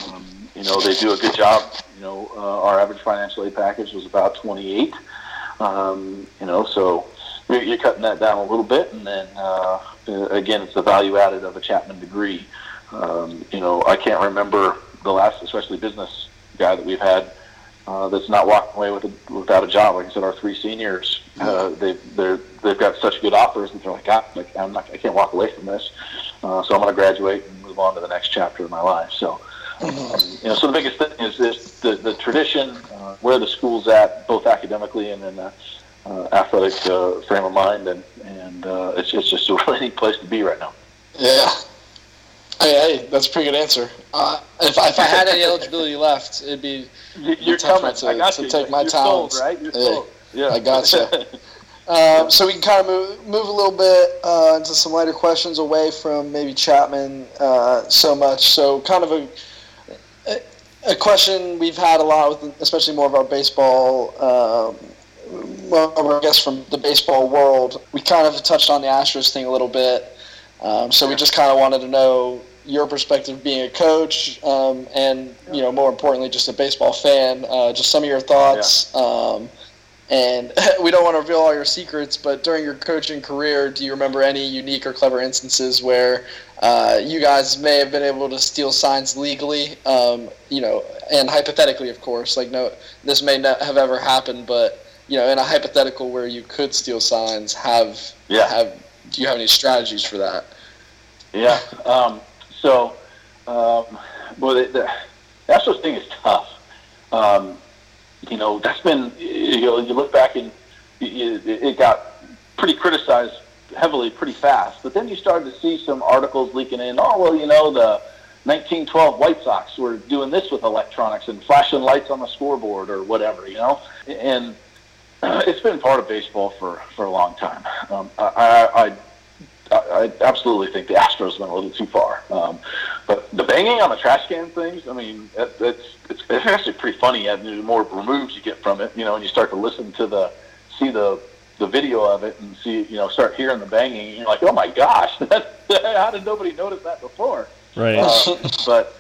Um, you know, they do a good job. You know, uh, our average financial aid package was about 28. Um, you know, so you're, you're cutting that down a little bit, and then uh, again, it's the value added of a Chapman degree. Um, you know, I can't remember the last, especially business guy that we've had uh, that's not walking away with a, without a job. Like I said, our three seniors, uh, they they're they've got such good offers, and they're like, God, like I'm not, I can't walk away from this. Uh, so I'm going to graduate and move on to the next chapter of my life. So, um, you know, so the biggest thing is this the the tradition, uh, where the school's at, both academically and in the uh, athletic uh, frame of mind, and and uh, it's it's just a *laughs* really neat place to be right now. Yeah. Hey, hey, that's a pretty good answer. Uh, if, if I had any eligibility left, it'd be You're tough coming. to, I got to you. take my You're talents. sold, right? You're Hey, sold. Yeah. I gotcha. *laughs* Um, so we can kind of move, move a little bit uh, into some lighter questions away from maybe Chapman uh, so much. So kind of a, a a question we've had a lot with, especially more of our baseball. Um, well, I guess from the baseball world, we kind of touched on the Astros thing a little bit. Um, so we just kind of wanted to know your perspective being a coach, um, and you know, more importantly, just a baseball fan. Uh, just some of your thoughts. Um, and *laughs* we don't want to reveal all your secrets, but during your coaching career, do you remember any unique or clever instances where uh, you guys may have been able to steal signs legally? Um, you know, and hypothetically, of course, like no, this may not have ever happened, but you know, in a hypothetical where you could steal signs, have Yeah. have do you have any strategies for that? Yeah. Um, so, um, well, the, the Astros thing is tough. Um, you know, that's been you know you look back and it, got pretty criticized heavily pretty fast. But then you started to see some articles leaking in. Oh well, you know the 1912 White Sox were doing this with electronics and flashing lights on the scoreboard or whatever. You know, and *clears throat* it's been part of baseball for for a long time. Um, I, I, I I absolutely think the Astros went a little too far. Um, but the banging on the trash can things, I mean, that, that's it's, it's actually pretty funny. And the more removes you get from it, you know, and you start to listen to the, see the the video of it and see, you know, start hearing the banging. And you're like, oh my gosh, *laughs* that, how did nobody notice that before? Right. Uh, *laughs* but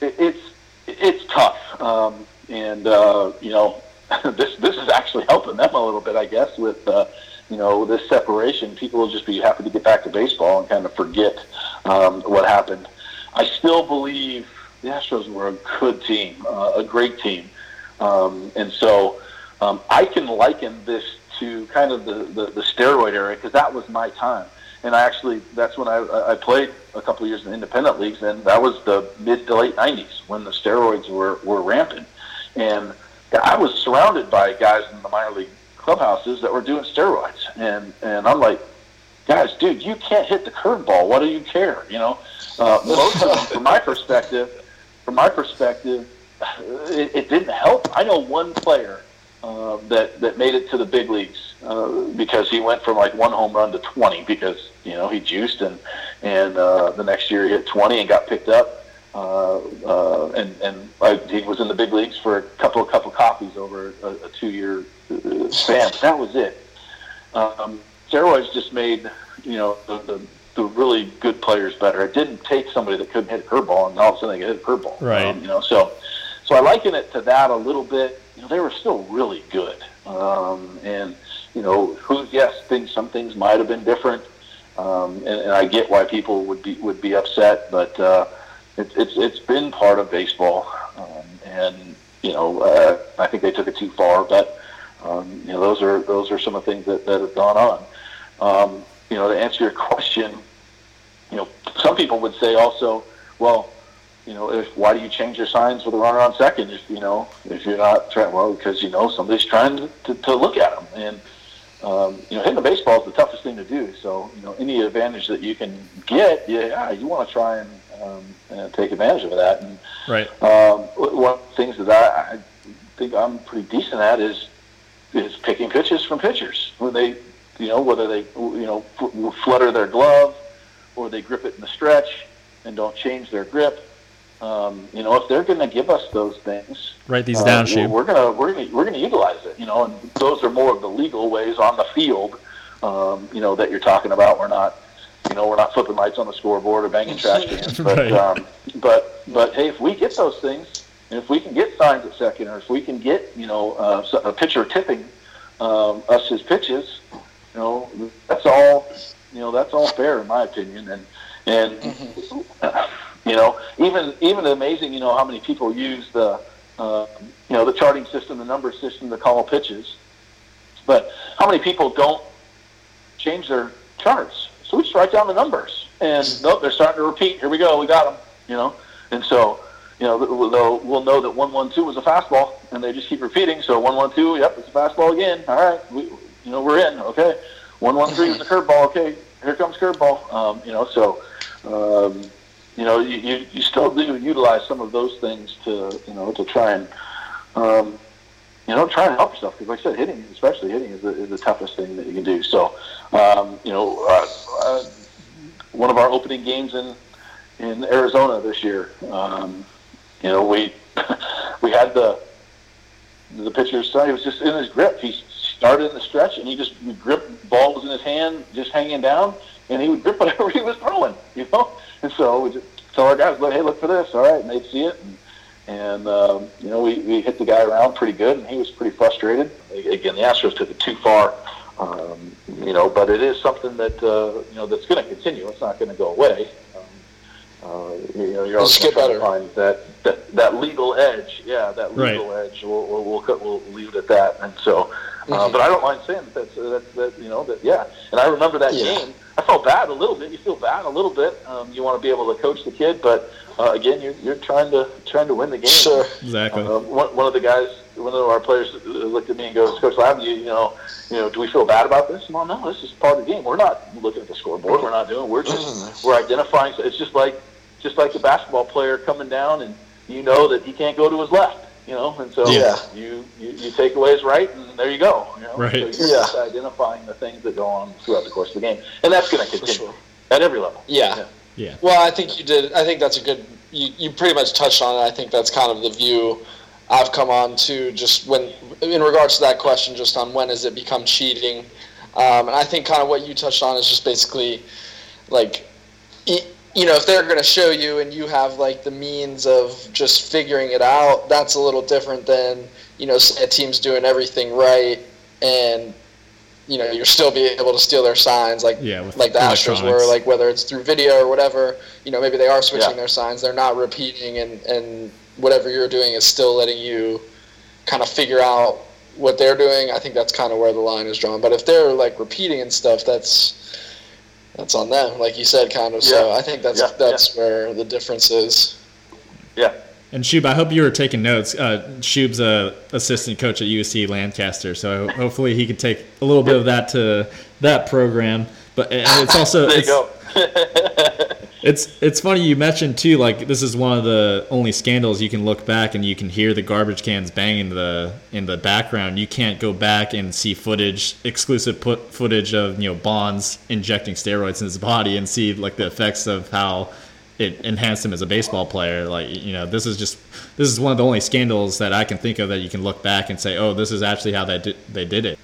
it, it's it's tough, um, and uh, you know, *laughs* this this is actually helping them a little bit, I guess, with. Uh, you know, this separation, people will just be happy to get back to baseball and kind of forget um, what happened. I still believe the Astros were a good team, uh, a great team. Um, and so um, I can liken this to kind of the, the, the steroid era because that was my time. And I actually, that's when I, I played a couple of years in independent leagues, and that was the mid to late 90s when the steroids were, were rampant. And I was surrounded by guys in the minor league clubhouses that were doing steroids, and and I'm like, guys, dude, you can't hit the curveball. What do you care? You know, uh, most of them, from my perspective, from my perspective, it, it didn't help. I know one player uh, that that made it to the big leagues uh, because he went from like one home run to 20 because you know he juiced and and uh, the next year he hit 20 and got picked up. Uh, uh, and and I, he was in the big leagues for a couple of couple copies over a, a two-year uh, span. That was it. Um, steroids just made you know the, the the really good players better. It didn't take somebody that couldn't hit a curveball and all of a sudden they could hit a curveball. Right. Um, you know, so so I liken it to that a little bit. You know, they were still really good. Um, and you know, who yes, things some things might have been different. Um, and, and I get why people would be would be upset, but uh, it, it's it's been part of baseball, um, and you know uh, I think they took it too far. But um, you know those are those are some of the things that, that have gone on. Um, you know to answer your question, you know some people would say also, well, you know if why do you change your signs with a runner on second if you know if you're not trying well because you know somebody's trying to, to, to look at them and um, you know, hitting the baseball is the toughest thing to do. So, you know, any advantage that you can get, yeah, you want to try and um, uh, take advantage of that. And Right. um, one of the things that I, I think I'm pretty decent at is is picking pitches from pitchers when they, you know, whether they, you know, flutter their glove or they grip it in the stretch and don't change their grip. Um, you know, if they're going to give us those things, Write these uh, down, we're- We're gonna we're gonna we're gonna utilize it, you know, and those are more of the legal ways on the field, um, you know, that you're talking about. We're not, you know, we're not flipping lights on the scoreboard or banging *laughs* trash cans, but Right. um, but but hey, if we get those things, and if we can get signs at second, or if we can get, you know, uh, a pitcher tipping um, us his pitches, you know, that's all, you know, that's all fair in my opinion, and and you know, even even amazing, you know, how many people use the uh, you know the charting system, the number system to call pitches, but how many people don't change their charts? So we just write down the numbers, and nope, they're starting to repeat. Here we go, we got them, you know, and so. You know, they'll, we'll know that one one two was a fastball, and they just keep repeating. So one one two, yep, it's a fastball again. All right, we, you know, we're in. Okay, one one three was a curveball. Okay, here comes curveball. Um, you know, so um, you know, you, you, you still do utilize some of those things to, you know, to try and, um, you know, try and help yourself. Because, like I said, hitting, especially hitting, is the, is the toughest thing that you can do. So, um, you know, uh, uh, one of our opening games in in Arizona this year, um, you know, we *laughs* we had the the pitcher. He was just in his grip. He started in the stretch, and he just would grip ball was in his hand, just hanging down, and he would grip *laughs* whatever he was throwing. You know, and so we just tell our guys, "Look, hey, look for this." All right, and they'd see it, and, and um, you know, we, we hit the guy around pretty good, and he was pretty frustrated. Again, the Astros took it too far, um, you know, but it is something that uh, you know that's going to continue. It's not going to go away. Uh, you know, you're always Just get trying to better. find that, that that legal edge. Yeah, that Right. legal edge. We'll, we'll we'll we'll leave it at that. And so, uh, but I don't mind saying that that's that, that you know that yeah. And I remember that Yeah. game. I felt bad a little bit. You feel bad a little bit. Um, you want to be able to coach the kid, but uh, again, you're you're trying to trying to win the game. Sure. Exactly. Uh, one, one of the guys, one of our players, uh, looked at me and goes, "Coach Laverty, you, you know, you know, do we feel bad about this?" Well, no, this is part of the game. We're not looking at the scoreboard. We're not doing. We're just we're identifying. So it's just like just like the basketball player coming down, and you know that he can't go to his left. You know, and so Yeah. you, you you take away his right, and there you go. You know? Right. So you're Yeah. just identifying the things that go on throughout the course of the game, and that's going to continue sure. at every level. Yeah. Yeah. Well, I think you did. I think that's a good. You, you pretty much touched on it. I think that's kind of the view I've come on to just when, in regards to that question, just on when does it become cheating. Um, and I think kind of what you touched on is just basically like, y- you know, if they're going to show you and you have like the means of just figuring it out, that's a little different than, you know, a team's doing everything right and you know, you're still be able to steal their signs like Yeah, like the Astros were, like whether it's through video or whatever, you know, maybe they are switching Yeah. their signs, they're not repeating and, and whatever you're doing is still letting you kind of figure out what they're doing. I think that's kind of where the line is drawn. But if they're like repeating and stuff, that's that's on them, like you said, kind of. So I think that's Yeah, that's where the difference is. Yeah. And Shub, I hope you were taking notes. Uh, Shub's a assistant coach at UC Lancaster, so hopefully he could take a little bit of that to that program. But and it's also *laughs* There you it's, go. *laughs* it's it's funny you mentioned too. Like this is one of the only scandals you can look back and you can hear the garbage cans banging in the in the background. You can't go back and see footage, exclusive put footage of you know Bonds injecting steroids in his body and see like the effects of how it enhanced him as a baseball player. Like you know, this is just this is one of the only scandals that I can think of that you can look back and say, oh, this is actually how they did they did it.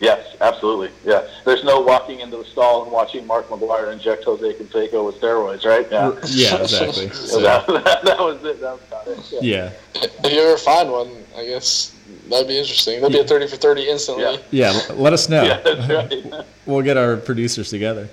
Yes, absolutely. Yeah, there's no walking into the stall and watching Mark McGwire inject Jose Canseco with steroids, right? Yeah, Yeah, exactly. So *laughs* So, that, that, that was it. That was about it. yeah. If you ever find one, I guess that'd be interesting. That'd be a 30 for 30 instantly. Yeah. Yeah, let us know. *laughs* Yeah, that's right. *laughs* We'll get our producers together.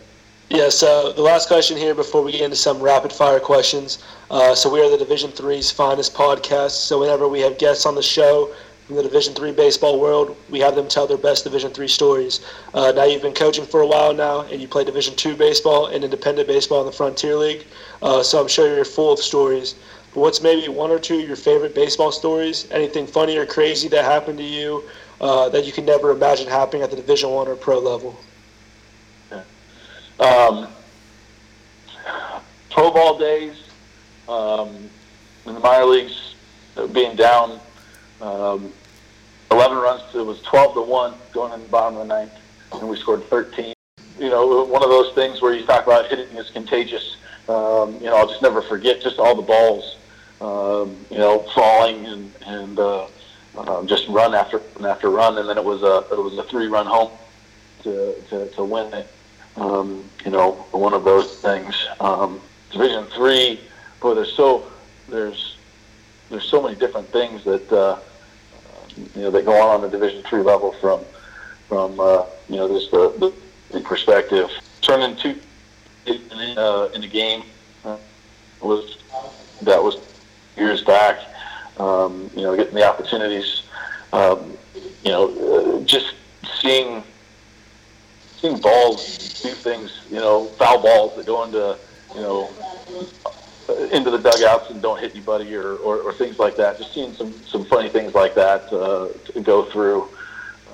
Yeah, so the last question here before we get into some rapid fire questions. Uh, so we are the Division Three's finest podcast. So whenever we have guests on the show from the Division Three baseball world, we have them tell their best Division Three stories. Uh, now you've been coaching for a while now, and you play Division Two baseball and independent baseball in the Frontier League. Uh, so I'm sure you're full of stories. But what's maybe one or two of your favorite baseball stories? Anything funny or crazy that happened to you uh, that you can never imagine happening at the Division One or pro level? Um, pro ball days um, in the minor leagues, uh, being down um, 11 runs, to it was 12 to one going in the bottom of the ninth, and we scored 13. You know, one of those things where you talk about hitting is contagious. Um, you know, I'll just never forget just all the balls, um, you know, falling and and uh, uh, just run after run after run, and then it was a it was a three run home to to, to win it um, you know, one of those things. Um, Division three, boy, there's so there's there's so many different things that uh, you know that go on on the Division three level from from uh, you know just the, the, perspective. Turning two in, uh, in the game uh, was that was years back. Um, you know, getting the opportunities. Um, you know, uh, just seeing seeing balls do things, you know, foul balls that go into, you know, into the dugouts and don't hit anybody or, or, or things like that. Just seeing some, some funny things like that uh, to go through,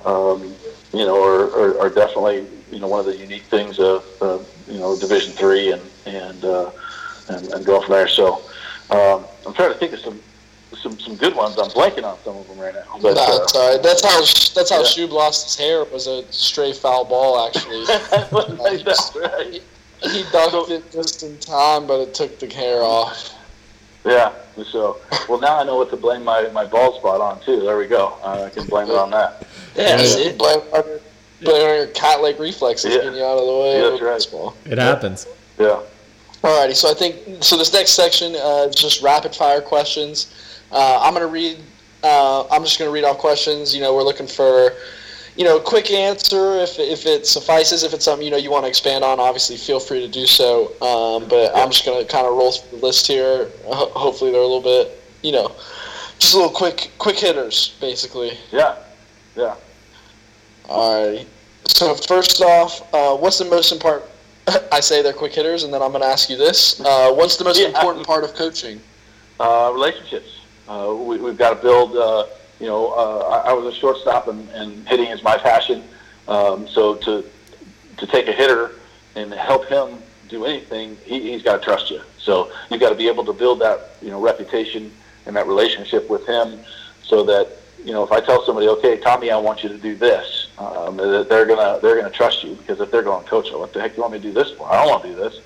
um, you know, are, are, are definitely, you know, one of the unique things of, uh, you know, Division Three and and, uh, and and go from there. So um, I'm trying to think of some some some good ones. I'm blanking on some of them right now. But, Nah, uh. That's how that's how yeah. Shub lost his hair. Was a stray foul ball actually. *laughs* That's right. *laughs* he dunked it just in time, but it took the hair off. Yeah. So, well, now I know what to blame my, my bald spot on too. There we go. Uh, I can blame it on that. Yeah, that's it. Blame it on your, blame it on your cat leg reflexes Yeah. getting you out of the way. Yeah, of that's right. baseball. It happens. Yeah. Alrighty, so I think so. This next section uh, is just rapid fire questions. Uh, I'm gonna read. Uh, I'm just gonna read off questions. You know, we're looking for, you know, quick answer if if it suffices. If it's something you know you want to expand on, obviously feel free to do so. Um, but I'm just gonna kind of roll through the list here. Ho- hopefully they're a little bit, you know, just a little quick quick hitters, basically. Yeah. Yeah. Alrighty. So first off, uh, what's the most important? *laughs* I say they're quick hitters, and then I'm going to ask you this: uh, What's the most Yeah. important part of coaching? Uh, relationships. Uh, we, we've got to build. You know, uh, I, I was a shortstop, and, and hitting is my passion. Um, so to to take a hitter and help him do anything, he, he's got to trust you. So you've got to be able to build that you know reputation and that relationship with him, so that you know if I tell somebody, okay, Tommy, I want you to do this, um, they're gonna they're gonna trust you because if they're going, Coach, what the heck do you want me to do this for? I don't want to do this.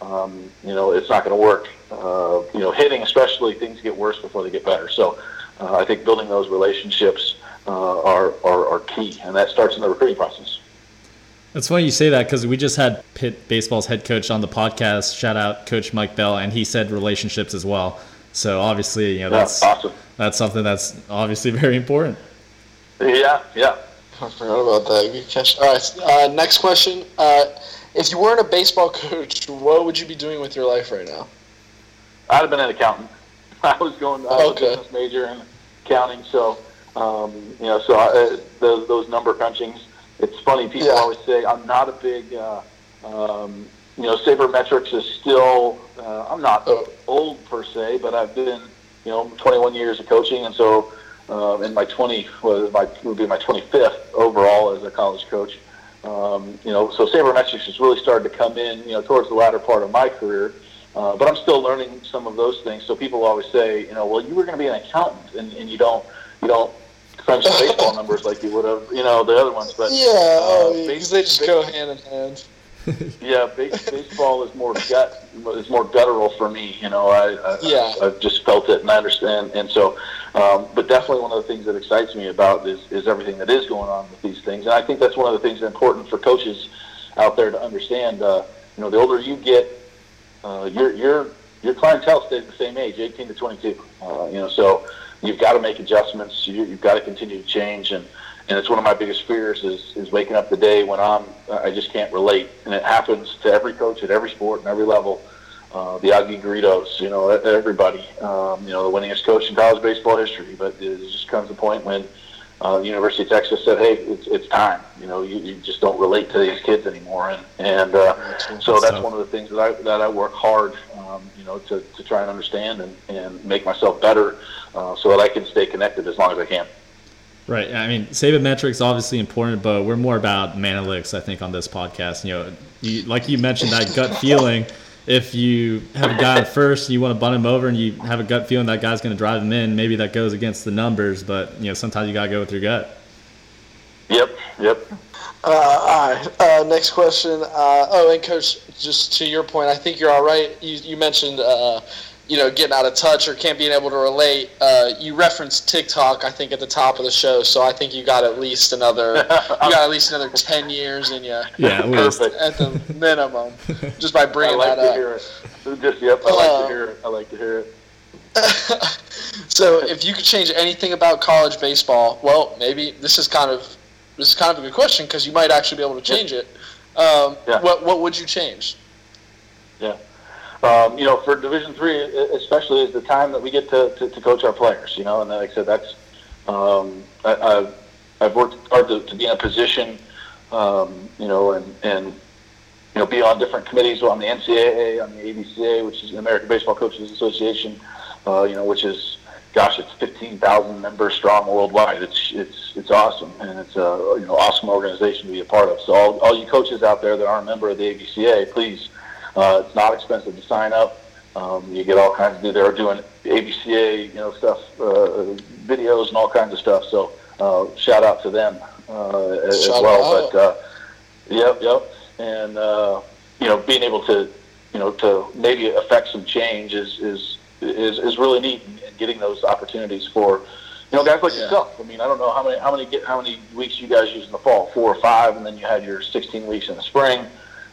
Um, you know, it's not going to work. Uh, you know, hitting especially, things get worse before they get better. So uh, I think building those relationships uh, are, are are key, and that starts in the recruiting process. It's funny you say that because we just had Pitt Baseball's head coach on the podcast. Shout out Coach Mike Bell, and he said relationships as well. So obviously, you know, Yeah, that's awesome. that's something that's obviously *laughs* very important. Yeah, yeah. I forgot about that. Good catch. All right. Uh, next question: uh, If you weren't a baseball *laughs* coach, what would you be doing with your life right now? I'd have been an accountant. *laughs* I was going. I was Okay. a business major in accounting, so um, you know, so I, uh, those those number crunchings. It's funny. People Yeah. always say I'm not a big. Uh, um, you know, sabermetrics is still. Uh, I'm not Oh. old per se, but I've been you know 21 years of coaching, and so uh, in my 20 well, my would be my 25th overall as a college coach. Um, you know, so sabermetrics has really started to come in, you know, towards the latter part of my career. Uh, but I'm still learning some of those things. So people always say, you know, well, you were going to be an accountant, and, and you don't, you don't crunch baseball *laughs* numbers like you would have, you know, the other ones. But Yeah, oh, uh, because they just go hand in hand. *laughs* yeah, base, baseball is more gut is more guttural for me. You know, I, I Yeah. I've just felt it and I understand, and so, um, but definitely one of the things that excites me about is is everything that is going on with these things, and I think that's one of the things that's important for coaches out there to understand. Uh, you know, the older you get, uh, your your your clientele stays the same age, 18 to 22. Uh, you know, so you've got to make adjustments. You, you've got to continue to change, and and it's one of my biggest fears is is waking up the day when I'm I just can't relate, and it happens to every coach at every sport and every level. Uh, the Augie Garridos, you know, everybody, um, you know, the winningest coach in college baseball history. But it just comes a point when uh, the University of Texas said, "Hey, it's, it's time." You know, you, you just don't relate to these kids anymore, and and uh, so that's one of the things that I that I work hard, um, you know, to, to try and understand and, and make myself better, uh, so that I can stay connected as long as I can. Right. I mean, sabermetrics obviously important, but we're more about analytics. I think on this podcast, you know, you, like you mentioned that gut feeling. If you have a guy at first, you want to bunt him over, and you have a gut feeling that guy's going to drive him in. Maybe that goes against the numbers, but you know, sometimes you got to go with your gut. Yep. Yep. Uh, all right. Uh, next question. Uh, oh, and coach, just to your point, I think you're all right. You, you mentioned, uh, you know, getting out of touch or can't being able to relate. Uh, you referenced TikTok, I think, at the top of the show. So I think you got at least another, *laughs* you got at least another ten years in you. Yeah, at least. At the minimum, just by bringing I like that to up. hear it. Just yep. I like Uh, to hear it. I like to hear it. *laughs* So if you could change anything about college baseball, well, maybe this is kind of this is kind of a good question because you might actually be able to change it. Um, Yeah. What what would you change? Yeah. Um, you know, for Division Three, especially, is the time that we get to, to, to coach our players. You know, and like I said, that's um, I, I've I've worked hard to, to be in a position, um, you know, and and you know, be on different committees on the NCAA, on the ABCA, which is the American Baseball Coaches Association. Uh, you know, which is gosh, it's 15,000 members strong worldwide. It's it's it's awesome, and it's a you know awesome organization to be a part of. So all, all you coaches out there that aren't a member of the ABCA, please, uh, it's not expensive to sign up. Um, you get all kinds of they're doing ABCA you know stuff, uh, videos and all kinds of stuff. So uh, shout out to them uh, as Shout well. out. But uh, yep, yep, and uh, you know being able to you know to maybe affect some change is is is, is really neat and getting those opportunities for you know guys like yourself. I mean, I don't know how many how many get how many weeks you guys use in the fall, four or five, and then you had your 16 weeks in the spring.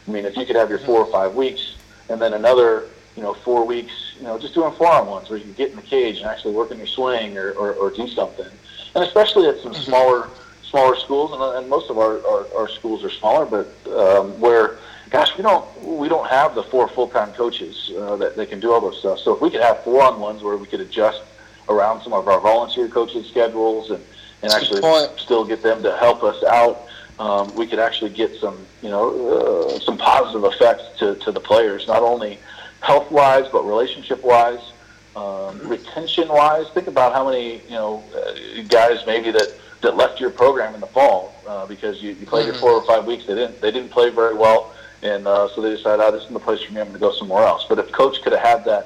I mean, if you could have your four or five weeks and then another you know four weeks, you know, just doing four on ones where you can get in the cage and actually work on your swing or, or, or do something, and especially at some smaller smaller schools, and, and most of our, our, our schools are smaller, but um, where gosh, we don't we don't have the four full time coaches uh, that, that can do all those stuff. So if we could have four on ones where we could adjust around some of our volunteer coaching schedules and, and That's actually still get them to help us out, um, we could actually get some you know uh, some positive effects to, to the players, not only health wise but relationship wise. Um, retention wise, think about how many you know uh, guys maybe that, that left your program in the fall uh, because you, you played your Mhm. four or five weeks. They didn't they didn't play very well, and uh, so they decided, oh, this isn't the place for me. I'm going to go somewhere else. But if coach could have had that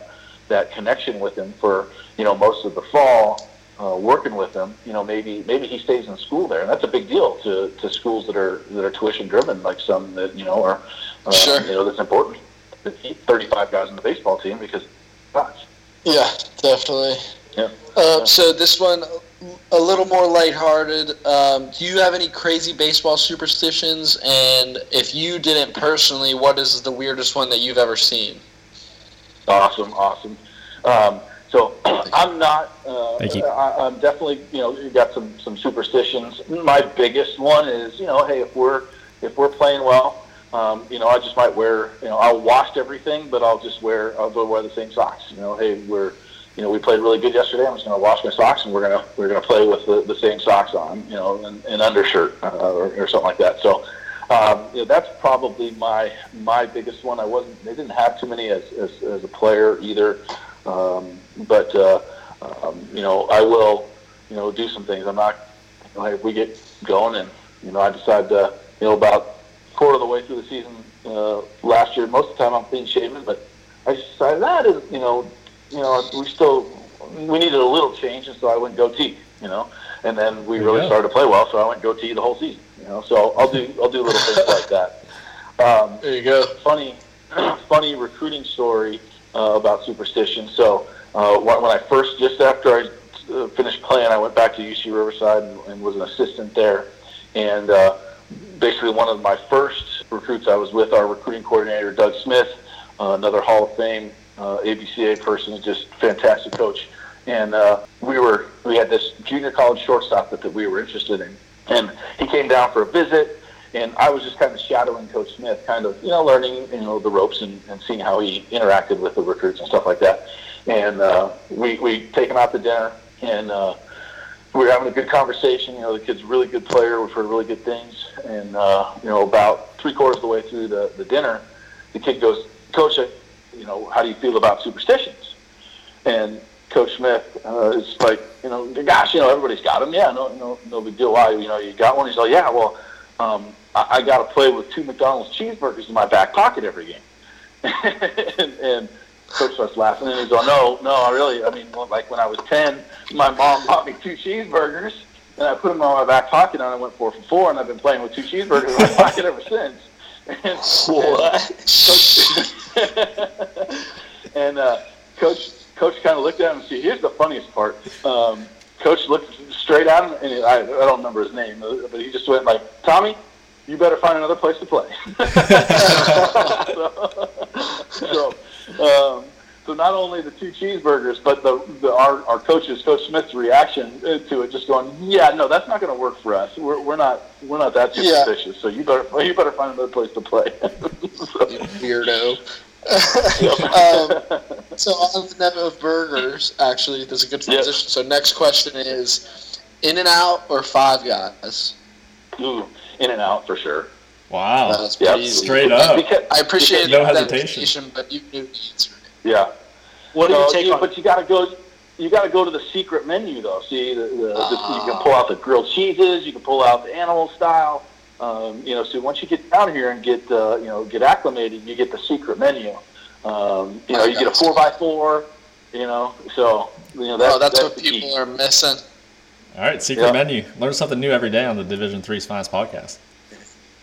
that connection with him for you know most of the fall, uh, working with him, you know maybe maybe he stays in school there, and that's a big deal to, to schools that are that are tuition driven, like some that you know are uh, Sure. you know that's important. 35 guys on the baseball team because gosh, Yeah, definitely. yeah. Uh, so this one, a little more lighthearted. Um, do you have any crazy baseball superstitions? And if you didn't personally, what is the weirdest one that you've ever seen? Awesome, awesome. Um, so *clears throat* I'm not. Uh, Thank you. I, I'm definitely, you know, you got some some superstitions. My biggest one is, you know, hey, if we're if we're playing well, um, you know, I just might wear, you know, I'll wash everything, but I'll just wear, I'll go wear the same socks. You know, hey, we're, you know, we played really good yesterday. I'm just going to wash my socks, and we're gonna we're gonna play with the, the same socks on, you know, and an undershirt uh, or, or something like that. So. Um, you know, that's probably my my biggest one. I wasn't. They didn't have too many as as, as a player either. Um, but uh, um, you know, I will. You know, do some things. I'm not. You know, if we get going, and you know, I decide to. You know, about quarter of the way through the season uh, last year, most of the time I'm clean shaven, but I just decided that is, you know, you know, we still we needed a little change, and so I went goatee. You know, and then we There really started to play well, so I went goatee the whole season. You know, so I'll do I'll do little things like that. *laughs* Um, there you go. Funny, *clears throat* funny recruiting story uh, about superstition. So uh, when I first, just after I uh, finished playing, I went back to UC Riverside and, and was an assistant there. And uh, basically, one of my first recruits, I was with our recruiting coordinator, Doug Smith, uh, another Hall of Fame uh, ABCA person, just fantastic coach. And uh, we were we had this junior college shortstop that, that we were interested in, and he came down for a visit. And I was just kind of shadowing Coach Smith, kind of you know learning you know the ropes and, and seeing how he interacted with the recruits and stuff like that. And uh, we we take him out to dinner, and uh, we were having a good conversation. You know, the kid's a really good player. We've heard really good things. And, uh, you know, about three quarters of the way through the, the dinner, the kid goes, Coach, you know, how do you feel about superstitions? And Coach Smith uh, is like, you know, gosh, you know, everybody's got them. Yeah, no, no, no big deal. Why? You know, you got one. He's like, yeah, well, um, I, I got to play with two McDonald's cheeseburgers in my back pocket every game. *laughs* and, and Coach starts laughing, and he's going, "No, no, I really. I mean, like when I was ten, my mom bought me two cheeseburgers, and I put them in my back pocket, and I went four for four, and I've been playing with two cheeseburgers in my *laughs* pocket ever since." And, what? Coach, *laughs* and uh, Coach, Coach kind of looked at him and said, "Here's the funniest part." Um, Coach looked straight at him, and he, I, I don't remember his name, but he just went like, "Tommy, you better find another place to play." *laughs* so, um, so not only the two cheeseburgers, but the, the our, our coach's Coach Smith's reaction uh, to it, just going, "Yeah, no, that's not going to work for us. We're, we're not we're not that Yeah. So you better you better find another place to play." *laughs* so, Weirdo. Um, so on the note of burgers, actually, there's a good transition. So next question is, In and Out or Five Guys? Ooh, In and Out for sure. Wow. That's Yep. easy. Straight up. Because, I appreciate No that hesitation. hesitation, but you knew the answer. yeah. What do you take you- on? But you got to go. You got to go to the secret menu though. See, the, the, the, you Ah. can pull out the grilled cheeses. You can pull out the animal style. Um, you know, so once you get down here and get uh, you know get acclimated, you get the secret menu. Um, you know, you get a four by four. You know, so you know that's oh, that's, what the key. people are missing. All right, secret Yeah. menu. Learn something new every day on the Division Three Finest podcast.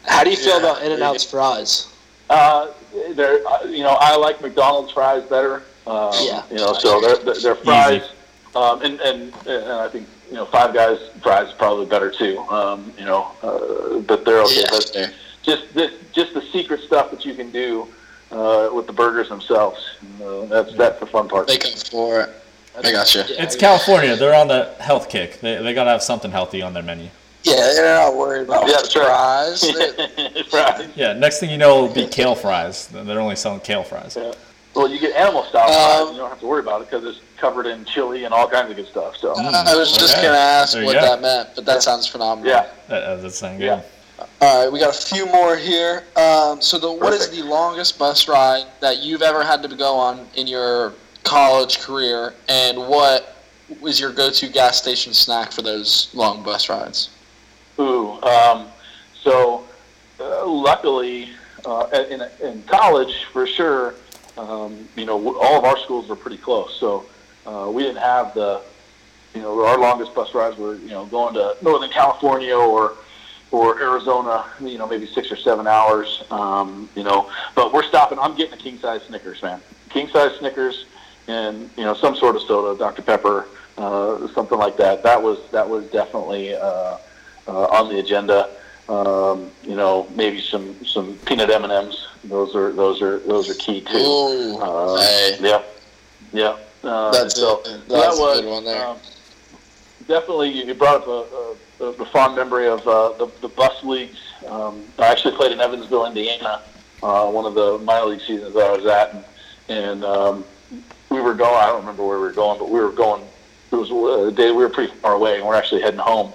How do you feel Yeah, about In and Out's fries? Uh, they're, uh, you know, I like McDonald's fries better. Um, Yeah. You know, so their their their fries, um, and, and and I think you know Five Guys fries is probably better too. Um, you know, uh, but they're okay. Yeah, But just the, just the secret stuff that you can do uh, with the burgers themselves. Uh, that's that's the fun part. They come for it. I gotcha. It's California. They're on the health kick. They, they got to have something healthy on their menu. Yeah, they're not worried about Yeah, fries. *laughs* They- fries. Yeah, next thing you know, it'll be kale fries. They're only selling kale fries. Yeah. Well, you get animal style fries, Um, and you don't have to worry about it because it's covered in chili and all kinds of good stuff. So I was just Okay. gonna ask what go. that meant, but that sounds phenomenal. yeah. That, that's saying good. Yeah. All right, we got a few more here. Um, so, the, what is the longest bus ride that you've ever had to go on in your college career, and what was your go-to gas station snack for those long bus rides? Ooh, um, so uh, luckily uh, in, in college, for sure, um, you know, all of our schools were pretty close. So uh, we didn't have the, you know, our longest bus rides were, you know, going to Northern California or or Arizona, you know, maybe six or seven hours, um, you know. But we're stopping. I'm getting a king size Snickers, man. King size Snickers, and you know, some sort of soda, Dr Pepper, uh, something like that. That was that was definitely uh, uh, on the agenda. Um, you know, maybe some some peanut M and M's. Those are those are those are key too. Ooh, Uh, hey. Yeah, yeah. Uh, That's so a- that that's a was good one there. Um, definitely, you brought up a, a, a fond memory of uh, the, the bus leagues. Um, I actually played in Evansville, Indiana, uh, one of the minor league seasons that I was at, and, and um, we were going. I don't remember where we were going, but we were going. It was a day we were pretty far away, and we're actually heading home.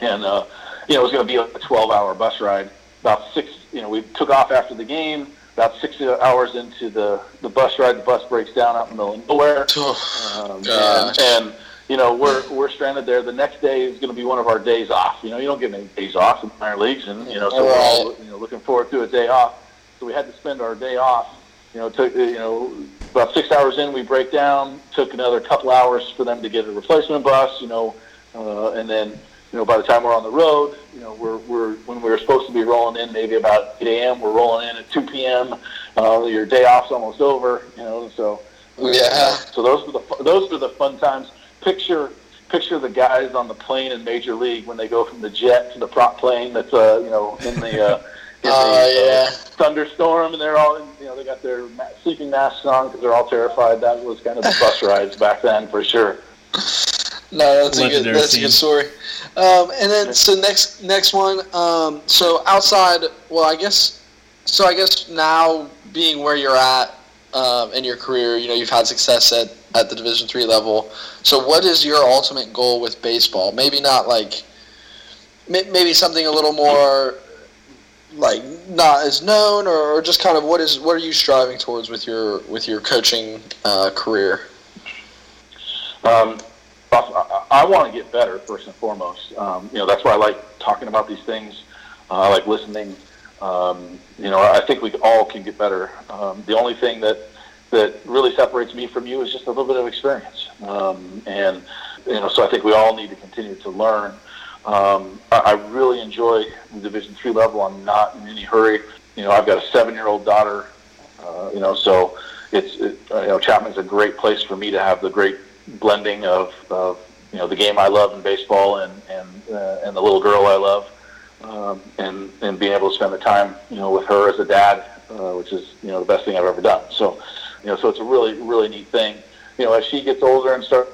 And uh, you know, it was going to be like a 12-hour bus ride. About six, you know, we took off after the game. About six hours into the the bus ride, the bus breaks down out in the middle of nowhere. Um, and, and you know we're we're stranded there. The next day is going to be one of our days off. You know, you don't get many days off in minor leagues, and you know, so we're all you know looking forward to a day off. So we had to spend our day off. You know, took you know about six hours in, we break down. Took another couple hours for them to get a replacement bus. You know, uh, and then you know, by the time we're on the road, you know, we're, we're when we were supposed to be rolling in maybe about 8 a.m., we're rolling in at 2 p.m. Uh, your day off's almost over, you know, so yeah. So those were the those were the fun times. Picture picture the guys on the plane in Major League when they go from the jet to the prop plane that's uh, you know in the uh, *laughs* in Oh, the yeah. uh, thunderstorm, and they're all in, you know they got their sleeping masks on because they're all terrified. That was kind of the bus *laughs* rides back then for sure. No, that's a good. Legendary That's a good story. Um, and then so next next one. Um, so outside, well, I guess. So I guess now being where you're at um, in your career, you know, you've had success at at the Division three level. So what is your ultimate goal with baseball? Maybe not like. Maybe something a little more. Like not as known, or, or just kind of what is what are you striving towards with your with your coaching uh, career? Um, I, I want to get better first and foremost. Um, you know, that's why I like talking about these things. Uh, I like listening. Um, you know, I think we all can get better. Um, the only thing that that really separates me from you is just a little bit of experience. Um, and you know, so I think we all need to continue to learn. Um, I, I really enjoy the Division three level. I'm not in any hurry. You know, I've got a seven-year-old daughter. Uh, you know, so it's it, you know Chapman's a great place for me to have the great blending of, of you know the game I love in baseball and and uh, and the little girl I love, um, and and being able to spend the time you know with her as a dad, uh, which is you know the best thing I've ever done. So you know so it's a really really neat thing. You know as she gets older and start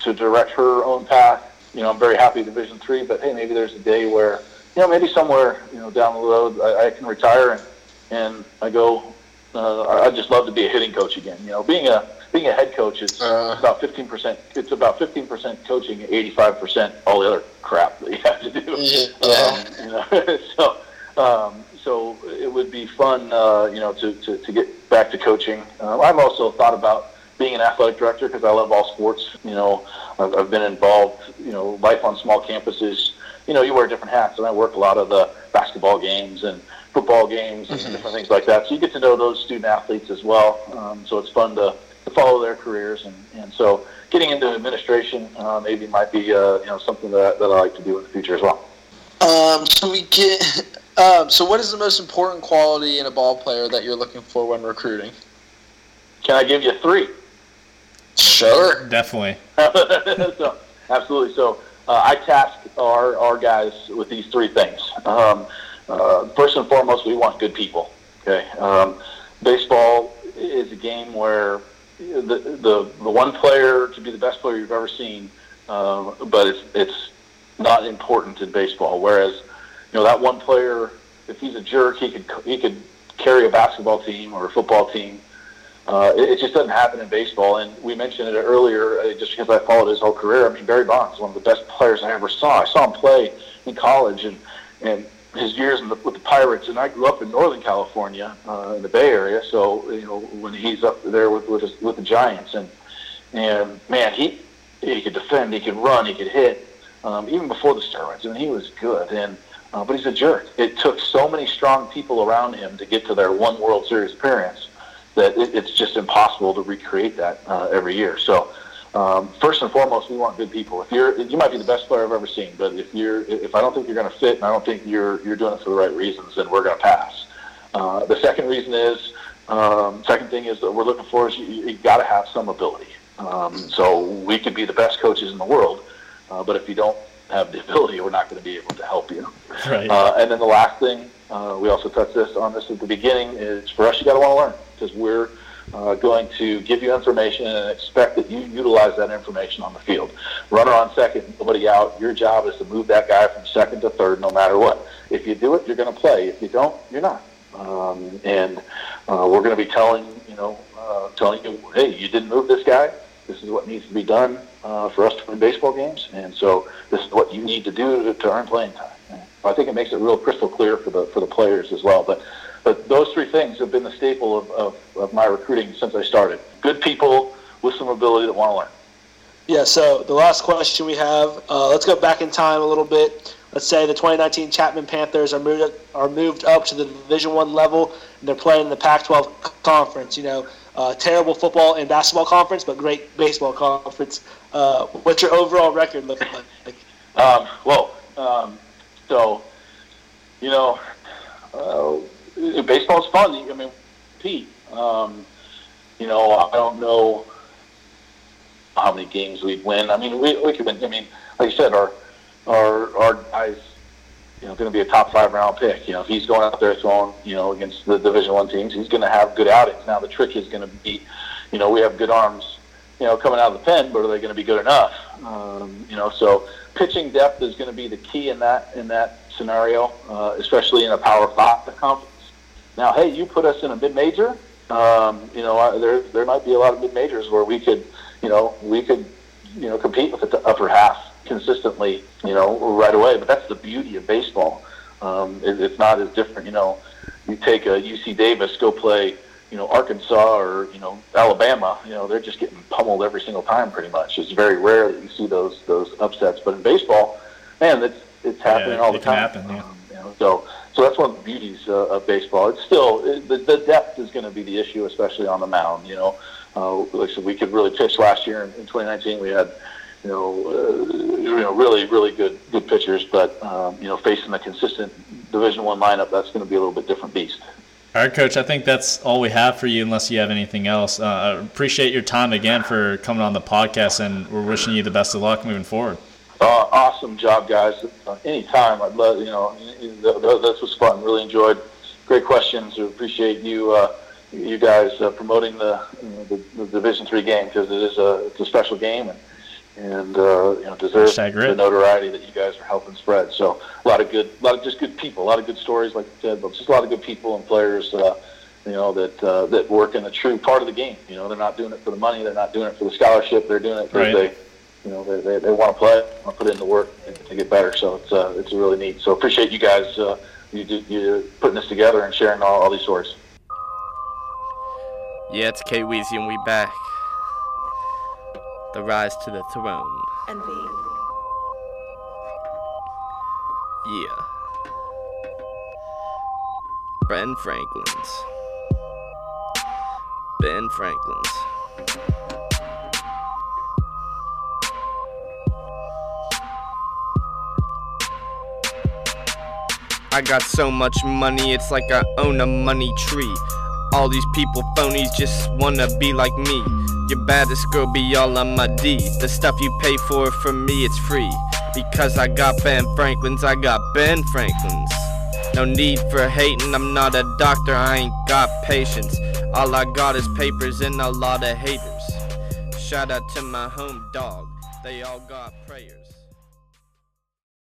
to direct her own path, you know I'm very happy Division three, but hey maybe there's a day where you know maybe somewhere you know down the road I, I can retire and and I go. Uh, I- I'd just love to be a hitting coach again. You know, being a being a head coach is Uh. about fifteen percent. It's about fifteen percent coaching, eighty five percent all the other crap that you *laughs* have to do. Yeah. Um, you know, *laughs* so um, so it would be fun, uh, you know, to, to, to get back to coaching. Uh, I've also thought about being an athletic director because I love all sports. You know, I've, I've been involved. You know, life on small campuses. You know, you wear different hats, and I work a lot of the basketball games and football games and different things like that. So you get to know those student athletes as well. Um, so it's fun to, to follow their careers, and, and so getting into administration uh, maybe might be uh, you know something that, that I like to do in the future as well. Um, so we get. *laughs* Um, so what is the most important quality in a ball player that you're looking for when recruiting? Can I give you three? Sure. Definitely. *laughs* so, absolutely. So uh, I task our, our guys with these three things. Um, uh, first and foremost, we want good people. Okay. Um, baseball is a game where the, the the one player to be the best player you've ever seen, uh, but it's it's not important in baseball. Whereas, you know, that one player, if he's a jerk, he could he could carry a basketball team or a football team. Uh, it, just doesn't happen in baseball. And we mentioned it earlier, uh, just because I followed his whole career. I mean, Barry Bonds, one of the best players I ever saw. I saw him play in college, and and his years the, with the Pirates. And I grew up in Northern California, uh, in the Bay Area. So you know, when he's up there with with, his, with the Giants, and and man, he he could defend, he could run, he could hit. Um, even before the steroids, and he was good. And uh, but he's a jerk. It took so many strong people around him to get to their one World Series appearance that it, it's just impossible to recreate that uh, every year. So. Um, first and foremost, we want good people. If you're, you might be the best player I've ever seen, but if you're, if I don't think you're going to fit, and I don't think you're, you're doing it for the right reasons, then we're going to pass. Uh, the second reason is, um, second thing is that we're looking for is you, you got to have some ability. Um, so we could be the best coaches in the world, uh, but if you don't have the ability, we're not going to be able to help you. Right. Uh, and then the last thing, uh, we also touched this on this at the beginning, is for us, you got to want to learn because we're uh, going to give you information and expect that you utilize that information on the field. Runner on second, nobody out. Your job is to move that guy from second to third, no matter what. If you do it, you're going to play. If you don't, you're not. Um, and uh, we're going to be telling you know uh, telling you, hey, you didn't move this guy. This is what needs to be done uh, for us to win baseball games, and so this is what you need to do to, to earn playing time. I think it makes it real crystal clear for the for the players as well. But but those three things have been the staple of, of, of my recruiting since I started. Good people with some ability that want to learn. Yeah, so the last question we have, uh, let's go back in time a little bit. Let's say the 2019 Chapman Panthers are moved are moved up to the Division One level, and they're playing in the Pac-12 conference. You know, uh, terrible football and basketball conference, but great baseball conference. Uh, what's your overall record looking like? Um, well, um, so you know, uh, baseball's fun. I mean, Pete. Um, you know, I don't know how many games we'd win. I mean, we, we could win. I mean, like you said, our our our guys, you know, going to be a top five round pick. You know, if he's going out there throwing, you know, against the Division One teams, he's going to have good outings. Now the trick is going to be, you know, we have good arms, you know, coming out of the pen, but are they going to be good enough? Um, you know, so pitching depth is going to be the key in that in that scenario, uh, especially in a Power Five conference. Now, hey, you put us in a mid major. Um, you know, there there might be a lot of mid majors where we could, you know, we could, you know, compete with the upper half consistently, you know, right away. But that's the beauty of baseball. Um, it, it's not as different. You know, you take a UC Davis, go play, you know, Arkansas or you know Alabama. You know, they're just getting pummeled every single time, pretty much. It's very rare that you see those those upsets. But in baseball, man, it's it's happening Yeah, all the can time. happen, yeah. Um, you know, so so that's one of the beauties uh, of baseball. It's still it, the, the depth is going to be the issue, especially on the mound. You know, uh, like I said, we could really pitch last year in, in 2019. We had you know uh, you know really really good good pitchers, but um, you know facing the consistent Division One lineup, that's going to be a little bit different beast. All right, Coach. I think that's all we have for you, unless you have anything else. Uh, I appreciate your time again for coming on the podcast, and we're wishing you the best of luck moving forward. Uh, awesome job, guys. Uh, anytime, I'd love you know. th- th- This was fun. Really enjoyed. Great questions. We appreciate you, uh, you guys uh, promoting the, you know, the the Division Three game because it is a it's a special game and and uh, you know deserves the notoriety that you guys are helping spread. So a lot of good, a lot of just good people, a lot of good stories, like you said, but just a lot of good people and players. Uh, you know that uh, that work in the true part of the game. You know they're not doing it for the money. They're not doing it for the scholarship. They're doing it because Right. they you know, they, they, they want to play, want to put in the work to get better. So it's uh, it's really neat. So appreciate you guys, uh, you, you putting this together and sharing all, all these stories. Yeah, it's K Weezy and we back. The rise to the throne. Envy. Yeah. Ben Franklin's. Ben Franklin's. I got so much money, it's like I own a money tree. All these people phonies just wanna be like me. Your baddest girl be all on my D. The stuff you pay for, for me, it's free. Because I got Ben Franklin's, I got Ben Franklin's. No need for hating, I'm not a doctor, I ain't got patience. All I got is papers and a lot of haters. Shout out to my home dog, they all got prayers.